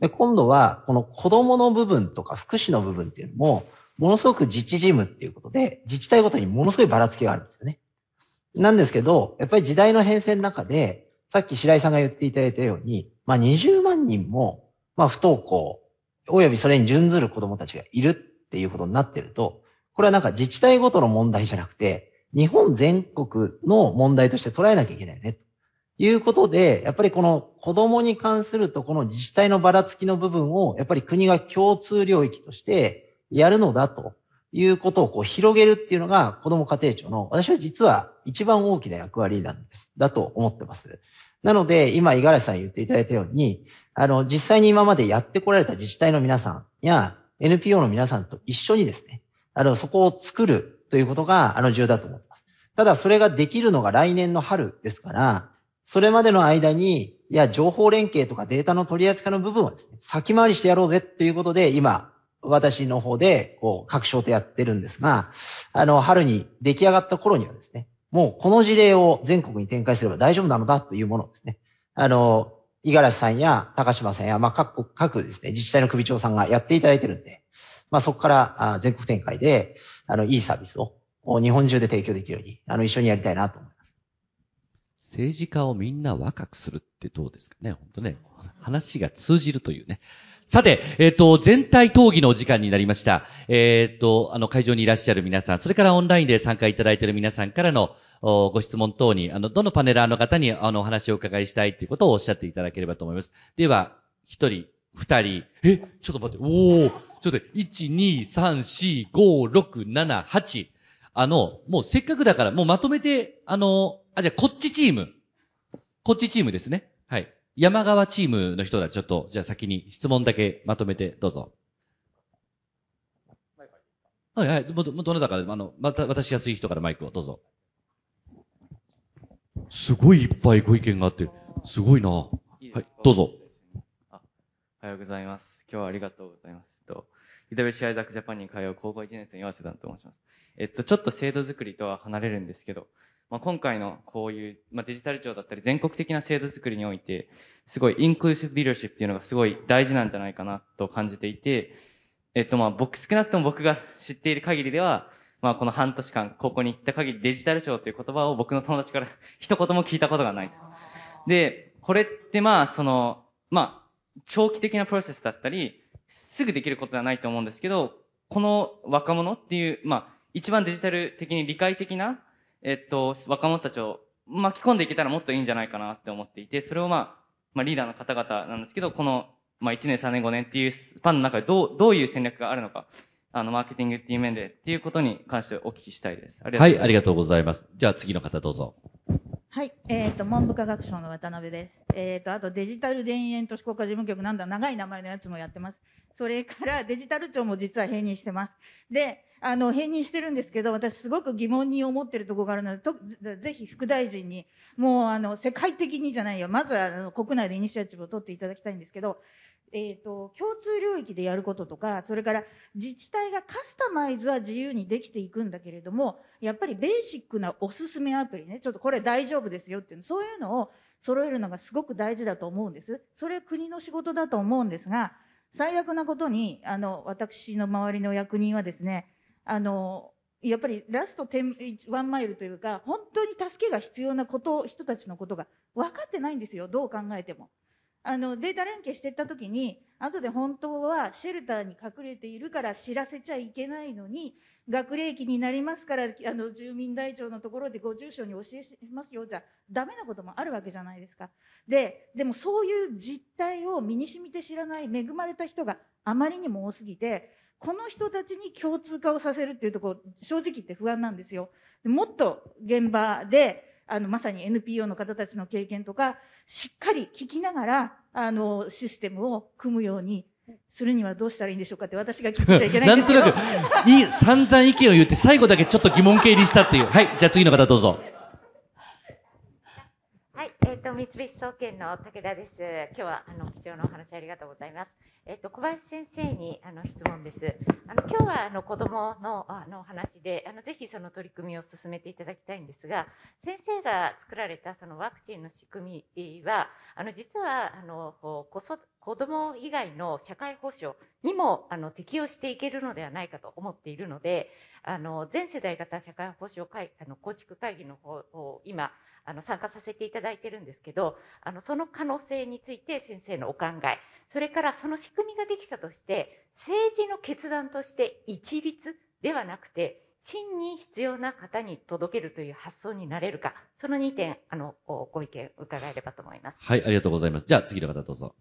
で。今度は、この子供の部分とか福祉の部分っていうのも、ものすごく自治事務っていうことで、自治体ごとにものすごいばらつきがあるんですよね。なんですけど、やっぱり時代の変遷の中で、さっき白井さんが言っていただいたように、まあ20万人もまあ不登校、およびそれに準ずる子供たちがいるっていうことになってると、これはなんか自治体ごとの問題じゃなくて、日本全国の問題として捉えなきゃいけないよね。ということで、やっぱりこの子供に関するとこの自治体のばらつきの部分を、やっぱり国が共通領域としてやるのだということをこう広げるっていうのが子供家庭庁の、私は実は一番大きな役割なんです。だと思ってます。なので、今、五十嵐さん言っていただいたように、あの、実際に今までやってこられた自治体の皆さんや NPO の皆さんと一緒にですね、あの、そこを作るということが、あの、重要だと思ってます。ただ、それができるのが来年の春ですから、それまでの間に、いや、情報連携とかデータの取り扱いの部分はですね、先回りしてやろうぜっていうことで、今、私の方で、こう、各省とやってるんですが、あの、春に出来上がった頃にはですね、もうこの事例を全国に展開すれば大丈夫なのだというものをですね、あの、五十嵐さんや高島さんや、まあ、各、各ですね、自治体の首長さんがやっていただいてるんで、まあ、そこから全国展開で、あの、いいサービスを日本中で提供できるように、あの、一緒にやりたいなと思います。政治家をみんな若くするってどうですかね本当ね。話が通じるというね。さて、えっ、ー、と、全体討議のお時間になりました。えっ、ー、と、あの、会場にいらっしゃる皆さん、それからオンラインで参加いただいている皆さんからのご質問等に、あの、どのパネラーの方に、あの、お話をお伺いしたいということをおっしゃっていただければと思います。では、一人、二人、え、ちょっと待って、おおちょっと、1、2、3、4、5、6、7、8。あの、もうせっかくだから、もうまとめて、あの、あ、じゃあ、こっちチーム。こっちチームですね。はい。山川チームの人だ、ちょっと、じゃあ先に質問だけまとめて、どうぞ。はいはい。も、どなたから、あの、また、渡しやすい人からマイクを、どうぞ。すごいいっぱいご意見があって、すごいな。はい、どうぞ。おはようございます。今日はありがとうございます。と、EWC アイザックジャパンに通う高校1年生岩瀬だと申します。えっと、ちょっと制度作りとは離れるんですけど、まあ、今回のこういう、まあ、デジタル庁だったり全国的な制度作りにおいて、すごいインクルーシブリーダーシップっていうのがすごい大事なんじゃないかなと感じていて、えっとまあ僕、少なくとも僕が知っている限りでは、まあこの半年間、ここに行った限りデジタル庁という言葉を僕の友達から 一言も聞いたことがないと。で、これってまあその、まあ、長期的なプロセスだったり、すぐできることではないと思うんですけど、この若者っていう、まあ、一番デジタル的に理解的なえっと、若者たちを巻き込んでいけたらもっといいんじゃないかなって思っていて、それをまあ、まあリーダーの方々なんですけど、この、まあ1年、3年、5年っていうスパンの中でどう、どういう戦略があるのか、あの、マーケティングっていう面でっていうことに関してお聞きしたいです。ありがとうございます。はい、ありがとうございます。じゃあ次の方どうぞ。はい、えっ、ー、と、文部科学省の渡辺です。えっ、ー、と、あとデジタル田園都市国家事務局なんだ、長い名前のやつもやってます。それからデジタル庁も実は併任してます。で、あの、併任してるんですけど、私すごく疑問に思ってるところがあるので、とぜひ副大臣に、もうあの、世界的にじゃないよ、まずはあの国内でイニシアチブを取っていただきたいんですけど、えっ、ー、と、共通領域でやることとか、それから自治体がカスタマイズは自由にできていくんだけれども、やっぱりベーシックなおすすめアプリね、ちょっとこれ大丈夫ですよっていう、そういうのを揃えるのがすごく大事だと思うんです。それ国の仕事だと思うんですが、最悪なことに、あの、私の周りの役人はですね、あの、やっぱりラスト10、ワンマイルというか、本当に助けが必要なこと、人たちのことが分かってないんですよ、どう考えても。あの、データ連携していったときに、後で本当はシェルターに隠れているから知らせちゃいけないのに、学齢期になりますから、あの、住民台帳のところでご住所に教えますよ、じゃダメなこともあるわけじゃないですか。で、でもそういう実態を身に染みて知らない恵まれた人があまりにも多すぎて、この人たちに共通化をさせるっていうところ、正直言って不安なんですよ。もっと現場で、あの、まさに NPO の方たちの経験とか、しっかり聞きながら、あの、システムを組むようにするにはどうしたらいいんでしょうかって私が聞いちゃいけないんですけど。なんとなく、いい、散々意見を言って、最後だけちょっと疑問形にしたっていう。はい、じゃあ次の方どうぞ。と、三菱総研の武田です。今日は、あの、貴重なお話ありがとうございます。えっと、小林先生にあの質問です。あの今日はあの子どものあの話であの、ぜひその取り組みを進めていただきたいんですが、先生が作られたそのワクチンの仕組みは、あの実はあの子子ども以外の社会保障にもあの適用していけるのではないかと思っているので、あの全世代型社会保障会あの構築会議の方を今あの参加させていただいてるんですけど、あのその可能性について先生のお考え、それからその仕組みができたとして、政治の決断として一律ではなくて、真に必要な方に届けるという発想になれるか、その2点、あの、ご意見伺えればと思います。はい、ありがとうございます。じゃあ次の方どうぞ。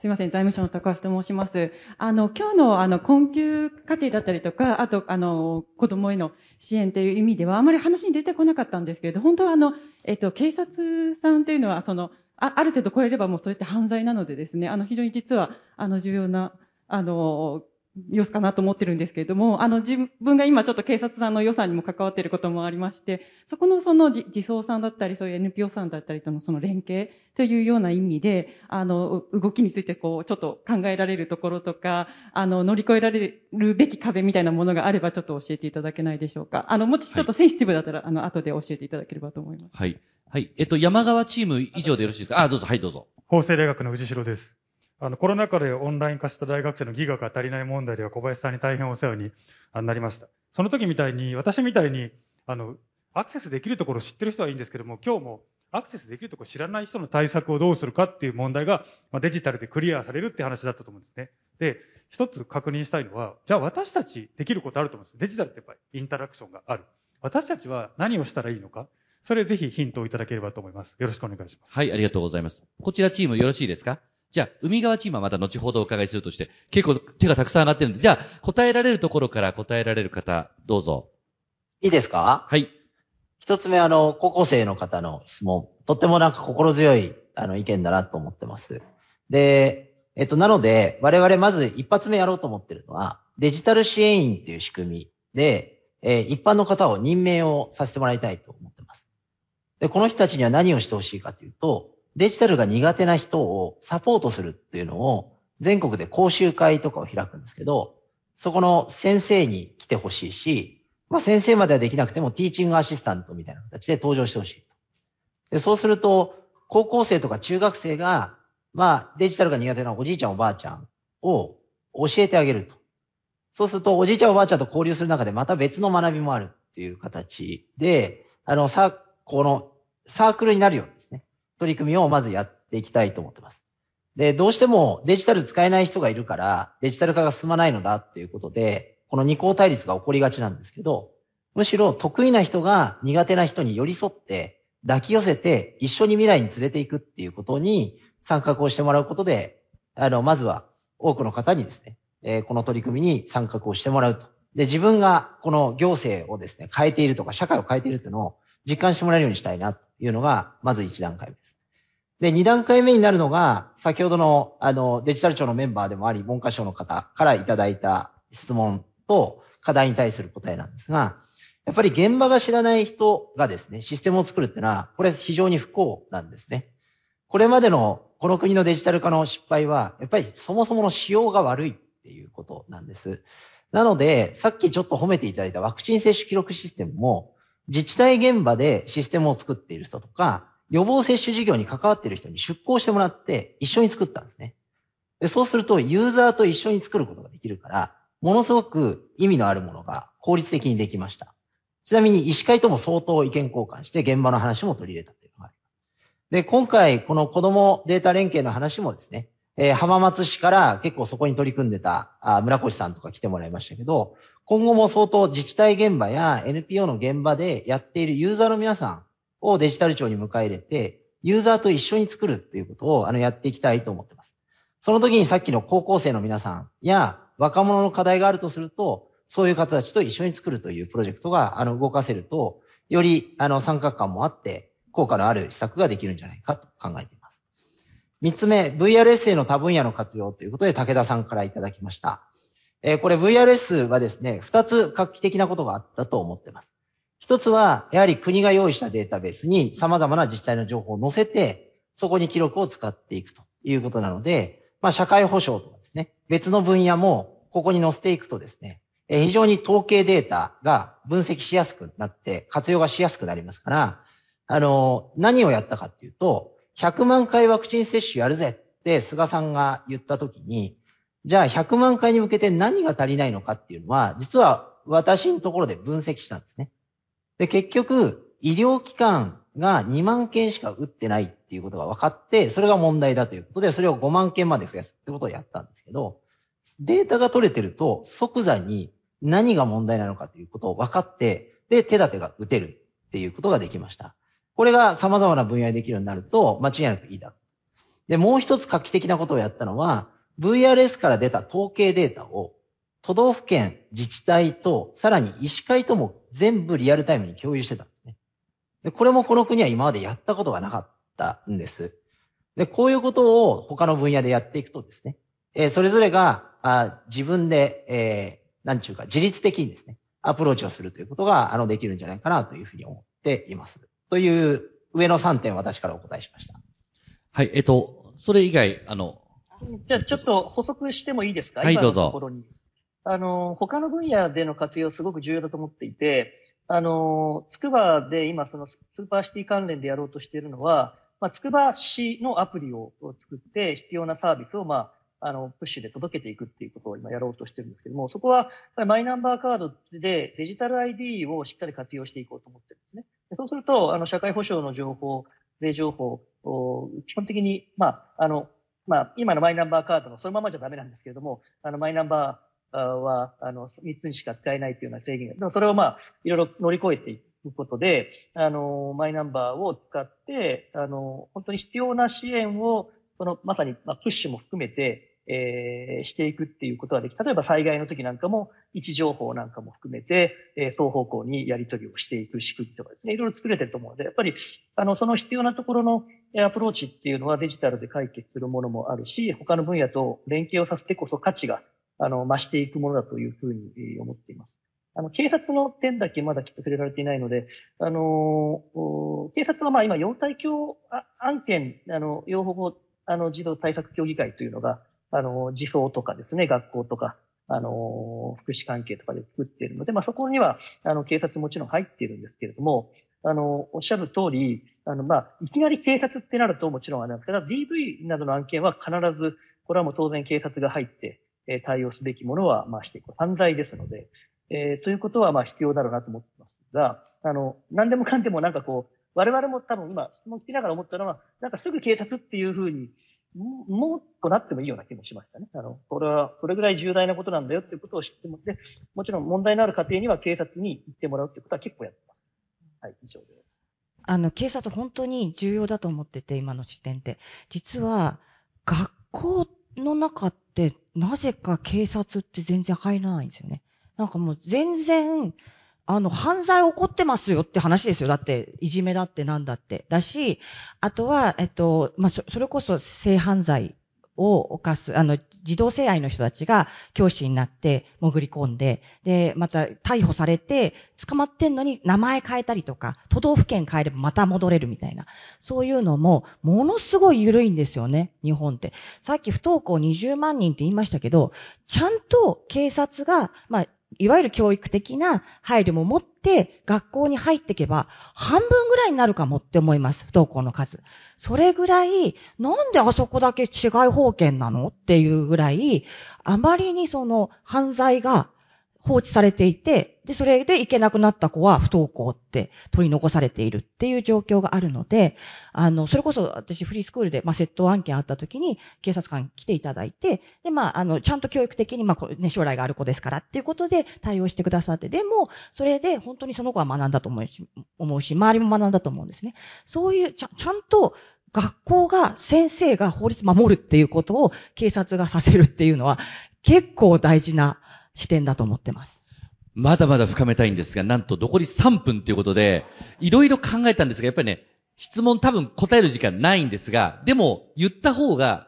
すみません、財務省の高橋と申します。あの、今日のあの、困窮家庭だったりとか、あと、あの、子供への支援という意味では、あまり話に出てこなかったんですけれど、本当はあの、えっと、警察さんというのは、その、あある程度超えればもうそれって犯罪なのでですね、あの、非常に実は、あの、重要な、あの、様子かなと思ってるんですけれども、あの、自分が今ちょっと警察さんの予算にも関わっていることもありまして、そこのその自走さんだったり、そういう NPO さんだったりとのその連携というような意味で、あの、動きについてこう、ちょっと考えられるところとか、あの、乗り越えられるべき壁みたいなものがあればちょっと教えていただけないでしょうか。あの、もしちょっとセンシティブだったら、はい、あの、後で教えていただければと思います。はい。はい。えっと、山川チーム以上でよろしいですか？あ、どうぞ、はい、どうぞ。法政大学の藤代です。あの、コロナ禍でオンライン化した大学生のギガが足りない問題では小林さんに大変お世話になりました。その時みたいに、私みたいに、あの、アクセスできるところを知ってる人はいいんですけども、今日もアクセスできるところ知らない人の対策をどうするかっていう問題が、まあ、デジタルでクリアされるって話だったと思うんですね。で、一つ確認したいのは、じゃあ私たちできることあると思うんです。デジタルってやっぱりインタラクションがある。私たちは何をしたらいいのか。それぜひヒントをいただければと思います。よろしくお願いします。はい、ありがとうございます。こちらチームよろしいですか？じゃあ、海側チームはまた後ほどお伺いするとして、結構手がたくさん上がってるんで、じゃあ、答えられるところから答えられる方、どうぞ。いいですか？はい。一つ目、あの、高校生の方の質問。とってもなんか心強い、あの、意見だなと思ってます。で、えっと、なので、我々まず一発目やろうと思ってるのは、デジタル支援員っていう仕組みで、えー、一般の方を任命をさせてもらいたいと思ってます。で、この人たちには何をしてほしいかというと、デジタルが苦手な人をサポートするっていうのを全国で講習会とかを開くんですけど、そこの先生に来てほしいし、まあ先生まではできなくてもティーチングアシスタントみたいな形で登場してほしいで。そうすると、高校生とか中学生が、まあデジタルが苦手なおじいちゃんおばあちゃんを教えてあげると。そうするとおじいちゃんおばあちゃんと交流する中でまた別の学びもあるっていう形で、あの、さ、このサークルになるよ取り組みをまずやっていきたいと思ってます。で、どうしてもデジタル使えない人がいるから、デジタル化が進まないのだっていうことで、この二項対立が起こりがちなんですけど、むしろ得意な人が苦手な人に寄り添って、抱き寄せて一緒に未来に連れていくっていうことに参画をしてもらうことで、あの、まずは多くの方にですね、えー、この取り組みに参画をしてもらうと。で、自分がこの行政をですね、変えているとか、社会を変えているっていうのを実感してもらえるようにしたいなというのが、まず一段階です。で、二段階目になるのが、先ほどの、あの、デジタル庁のメンバーでもあり、文科省の方からいただいた質問と課題に対する答えなんですが、やっぱり現場が知らない人がですね、システムを作るっていうのは、これ非常に不幸なんですね。これまでのこの国のデジタル化の失敗は、やっぱりそもそもの仕様が悪いっていうことなんです。なので、さっきちょっと褒めていただいたワクチン接種記録システムも、自治体現場でシステムを作っている人とか、予防接種事業に関わっている人に出向してもらって一緒に作ったんですね。で、そうするとユーザーと一緒に作ることができるから、ものすごく意味のあるものが効率的にできました。ちなみに医師会とも相当意見交換して現場の話も取り入れたというのがあります。で、今回この子供データ連携の話もですね、えー、浜松市から結構そこに取り組んでたあ村越さんとか来てもらいましたけど、今後も相当自治体現場や NPO の現場でやっているユーザーの皆さんをデジタル庁に迎え入れて、ユーザーと一緒に作るっていうことを、あの、やっていきたいと思ってます。その時にさっきの高校生の皆さんや若者の課題があるとすると、そういう方たちと一緒に作るというプロジェクトが、あの、動かせると、より、あの、参画感もあって、効果のある施策ができるんじゃないかと考えています。三つ目、VRS への多分野の活用ということで、武田さんからいただきました。えー、これ VRS はですね、二つ画期的なことがあったと思ってます。一つは、やはり国が用意したデータベースに様々な自治体の情報を載せて、そこに記録を使っていくということなので、まあ、社会保障とかですね、別の分野もここに載せていくとですね、非常に統計データが分析しやすくなって、活用がしやすくなりますから、あの、何をやったかっていうと、100万回ワクチン接種やるぜって菅さんが言ったときに、じゃあ100万回に向けて何が足りないのかっていうのは、実は私のところで分析したんですね。で、結局、医療機関が2万件しか打ってないっていうことが分かって、それが問題だということで、それを5万件まで増やすってことをやったんですけど、データが取れてると即座に何が問題なのかということを分かって、で、手立てが打てるっていうことができました。これが様々な分野でできるようになると、間違いなくいいだろう。で、もう一つ画期的なことをやったのは、VRS から出た統計データを、都道府県、自治体と、さらに医師会とも全部リアルタイムに共有してたんですね。で、これもこの国は今までやったことがなかったんです。で、こういうことを他の分野でやっていくとですね、えーそれぞれがあ自分で、えー、なんちゅうか、自律的にですね、アプローチをするということが、あの、できるんじゃないかなというふうに思っています。という上の3点私からお答えしました。はい、えっと、それ以外、あの、じゃあちょっと補足してもいいですか？今のはいどうぞところに。あの、他の分野での活用すごく重要だと思っていて、あの、つくばで今そのスーパーシティ関連でやろうとしているのは、まあ、つくば市のアプリを作って必要なサービスを、まあ、あの、プッシュで届けていくっていうことを今やろうとしてるんですけども、そこはマイナンバーカードでデジタル ID をしっかり活用していこうと思ってるんですね。でそうすると、あの、社会保障の情報、税情報、お基本的に、まあ、あの、まあ、今のマイナンバーカードのそのままじゃダメなんですけれども、あの、マイナンバーは、あの、3つにしか使えないというような制限が、でもそれをまあ、いろいろ乗り越えていくことで、あの、マイナンバーを使って、あの、本当に必要な支援を、その、まさに、まあ、プッシュも含めて、えーしていくっていうことができ、例えば災害の時なんかも、位置情報なんかも含めて、えー双方向にやり取りをしていく仕組みとかですね、いろいろ作れてると思うので、やっぱり、あの、その必要なところのアプローチっていうのはデジタルで解決するものもあるし、他の分野と連携をさせてこそ価値が、あの、増していくものだというふうに思っています。あの、警察の点だけまだきっと触れられていないので、あの警察はまあ今、要対協あ案件、あの、要保護、あの、児童対策協議会というのが、あの、児相とかですね、学校とか、あの、福祉関係とかで作っているので、まあそこには、あの、警察もちろん入っているんですけれども、あの、おっしゃる通り、あの、まあ、いきなり警察ってなるともちろんあれなんですけど、DV などの案件は必ず、これはもう当然警察が入って、え対応すべきものは、まあしていく。犯罪ですので、えーということは、まあ必要だろうなと思ってますが、あの、何でもかんでもなんかこう、我々も多分今、質問聞きながら思ったのは、なんかすぐ警察っていうふうに、ももっとなってもいいような気もしましたね。あの、これはそれぐらい重大なことなんだよっていうことを知っても、で、もちろん問題のある家庭には警察に行ってもらうっていうことは結構やってます。はい、以上です。あの、警察本当に重要だと思ってて、今の視点って。実は、学校の中って、なぜか警察って全然入らないんですよね。なんかもう全然、あの、犯罪起こってますよって話ですよ。だって、いじめだってなんだって。だし、あとは、えっと、まあ、そそれこそ性犯罪を犯す、あの、児童性愛の人たちが教師になって潜り込んで、で、また逮捕されて、捕まってんのに名前変えたりとか、都道府県変えればまた戻れるみたいな。そういうのも、ものすごい緩いんですよね、日本って。さっき不登校20万人って言いましたけど、ちゃんと警察が、まあ、いわゆる教育的な配慮も持って学校に入っていけば半分ぐらいになるかもって思います、不登校の数。それぐらい、なんであそこだけ違い保険なの？っていうぐらい、あまりにその犯罪が放置されていて、で、それで行けなくなった子は不登校って取り残されているっていう状況があるので、あの、それこそ私フリースクールで、まあ、窃盗案件あった時に警察官来ていただいて、で、まあ、あの、ちゃんと教育的に、まあ、こうね、将来がある子ですからっていうことで対応してくださって、でも、それで本当にその子は学んだと思うし、思うし、周りも学んだと思うんですね。そういう、ちゃちゃんと学校が、先生が法律守るっていうことを警察がさせるっていうのは、結構大事な視点だと思ってます。まだまだ深めたいんですが、なんと残り3分ということで、いろいろ考えたんですが、やっぱりね、質問多分答える時間ないんですが、でも言った方が、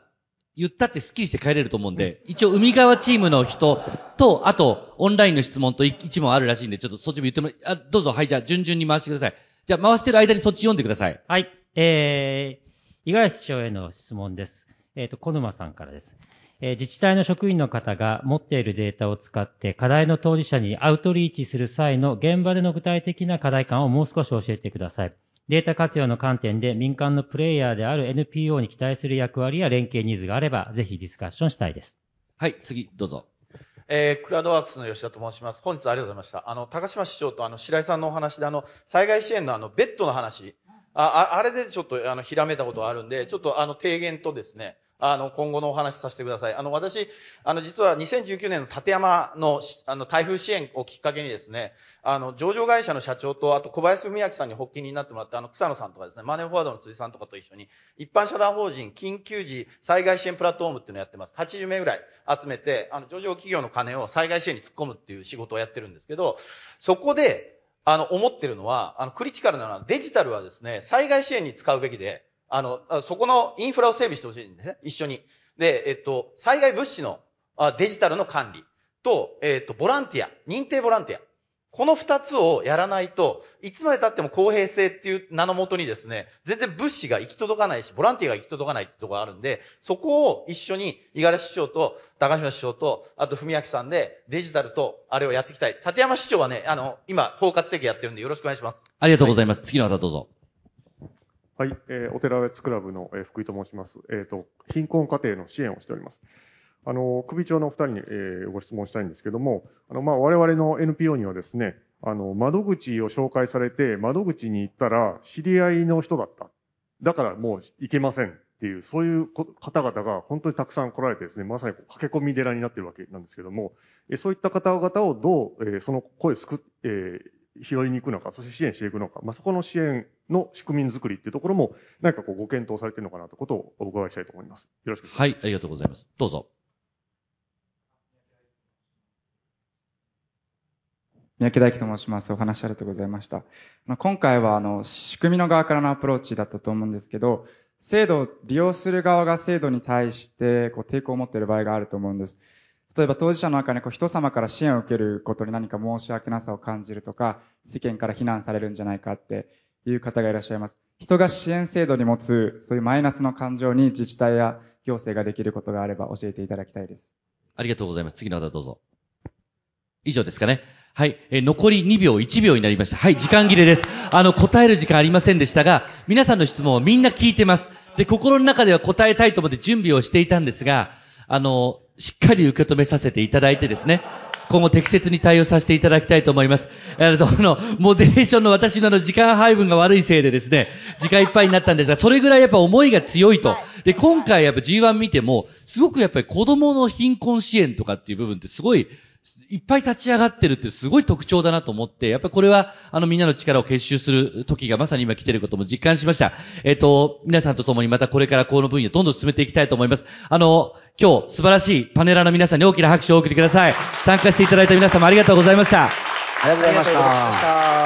言ったってスッキリして帰れると思うんで、一応海側チームの人と、あとオンラインの質問と一問あるらしいんで、ちょっとそっちも言ってもらあ、どうぞ、はい、じゃあ順々に回してください。じゃあ回してる間にそっち読んでください。はい。えー、五十嵐市長への質問です。えっ、と、小沼さんからです。えー自治体の職員の方が持っているデータを使って課題の当事者にアウトリーチする際の現場での具体的な課題感をもう少し教えてください。データ活用の観点で民間のプレイヤーである NPO に期待する役割や連携ニーズがあれば、ぜひディスカッションしたいです。はい、次、どうぞ。えークラウドワークスの吉田と申します。本日はありがとうございました。あの、高島市長とあの、白井さんのお話であの、災害支援のあの、ベッドの話、あ、ああれでちょっと、あの、ひらめいたことがあるんで、ちょっと、あの、提言とですね、あの、今後のお話させてください。あの、私、あの、実は2019年の立山の、あの、台風支援をきっかけにですね、あの、上場会社の社長と、あと小林文明さんに発起人になってもらった、あの、草野さんとかですね、マネーフォワードの辻さんとかと一緒に、一般社団法人緊急時災害支援プラットフォームっていうのをやってます。80名ぐらい集めて、あの、上場企業の金を災害支援に突っ込むっていう仕事をやってるんですけど、そこで、あの、思ってるのは、あの、クリティカルなのは、デジタルはですね、災害支援に使うべきで、あの、そこのインフラを整備してほしいんですね、一緒に。で、えっと、災害物資のデジタルの管理と、えっと、ボランティア、認定ボランティア。この二つをやらないと、いつまで経っても公平性っていう名のもとにですね、全然物資が行き届かないし、ボランティアが行き届かないってところがあるんで、そこを一緒に、五十嵐市長と、高島市長と、あと、文明さんで、デジタルと、あれをやっていきたい。立山市長はね、あの、今、包括的やってるんで、よろしくお願いします。ありがとうございます。はい、次の方どうぞ。はい、えー、お寺別クラブの、えー、福井と申します。えっ、ー、と、貧困家庭の支援をしております。あの、首長のお二人に、えー、ご質問したいんですけども、あの、まあ、我々の NPO にはですね、あの、窓口を紹介されて、窓口に行ったら、知り合いの人だった。だからもう行けませんっていう、そういう方々が本当にたくさん来られてですね、まさに駆け込み寺になってるわけなんですけども、えそういった方々をどう、え、その声を救っ、え、拾いに行くのか、そして支援していくのか、まあ、そこの支援の仕組み作りっていうところも、何かこうご検討されているのかなということをお伺いしたいと思います。よろしくはい、ありがとうございます。どうぞ。三宅大樹と申します。お話ありがとうございました。今回は、あの、仕組みの側からのアプローチだったと思うんですけど、制度を利用する側が制度に対して、こう、抵抗を持っている場合があると思うんです。例えば当事者の中にこう人様から支援を受けることに何か申し訳なさを感じるとか、世間から非難されるんじゃないかっていう方がいらっしゃいます。人が支援制度に持つ、そういうマイナスの感情に自治体や行政ができることがあれば教えていただきたいです。ありがとうございます。次の方どうぞ。以上ですかね。はい。え残り2秒、1秒になりました。はい、時間切れです。あの、答える時間ありませんでしたが、皆さんの質問をみんな聞いてます。で、心の中では答えたいと思って準備をしていたんですが、あの、しっかり受け止めさせていただいてですね、今後適切に対応させていただきたいと思います。あの、モデレーションの私のあの時間配分が悪いせいでですね、時間いっぱいになったんですが、それぐらいやっぱ思いが強いと。で、今回やっぱ G1 見ても、すごくやっぱり子供の貧困支援とかっていう部分ってすごい、いっぱい立ち上がってるってすごい特徴だなと思って、やっぱこれは、あのみんなの力を結集する時がまさに今来てることも実感しました。えっ、ー、と、皆さんと共にまたこれからこの分野どんどん進めていきたいと思います。あの、今日素晴らしいパネラーの皆さんに大きな拍手をお送りください。参加していただいた皆様ありがとうございました。ありがとうございました。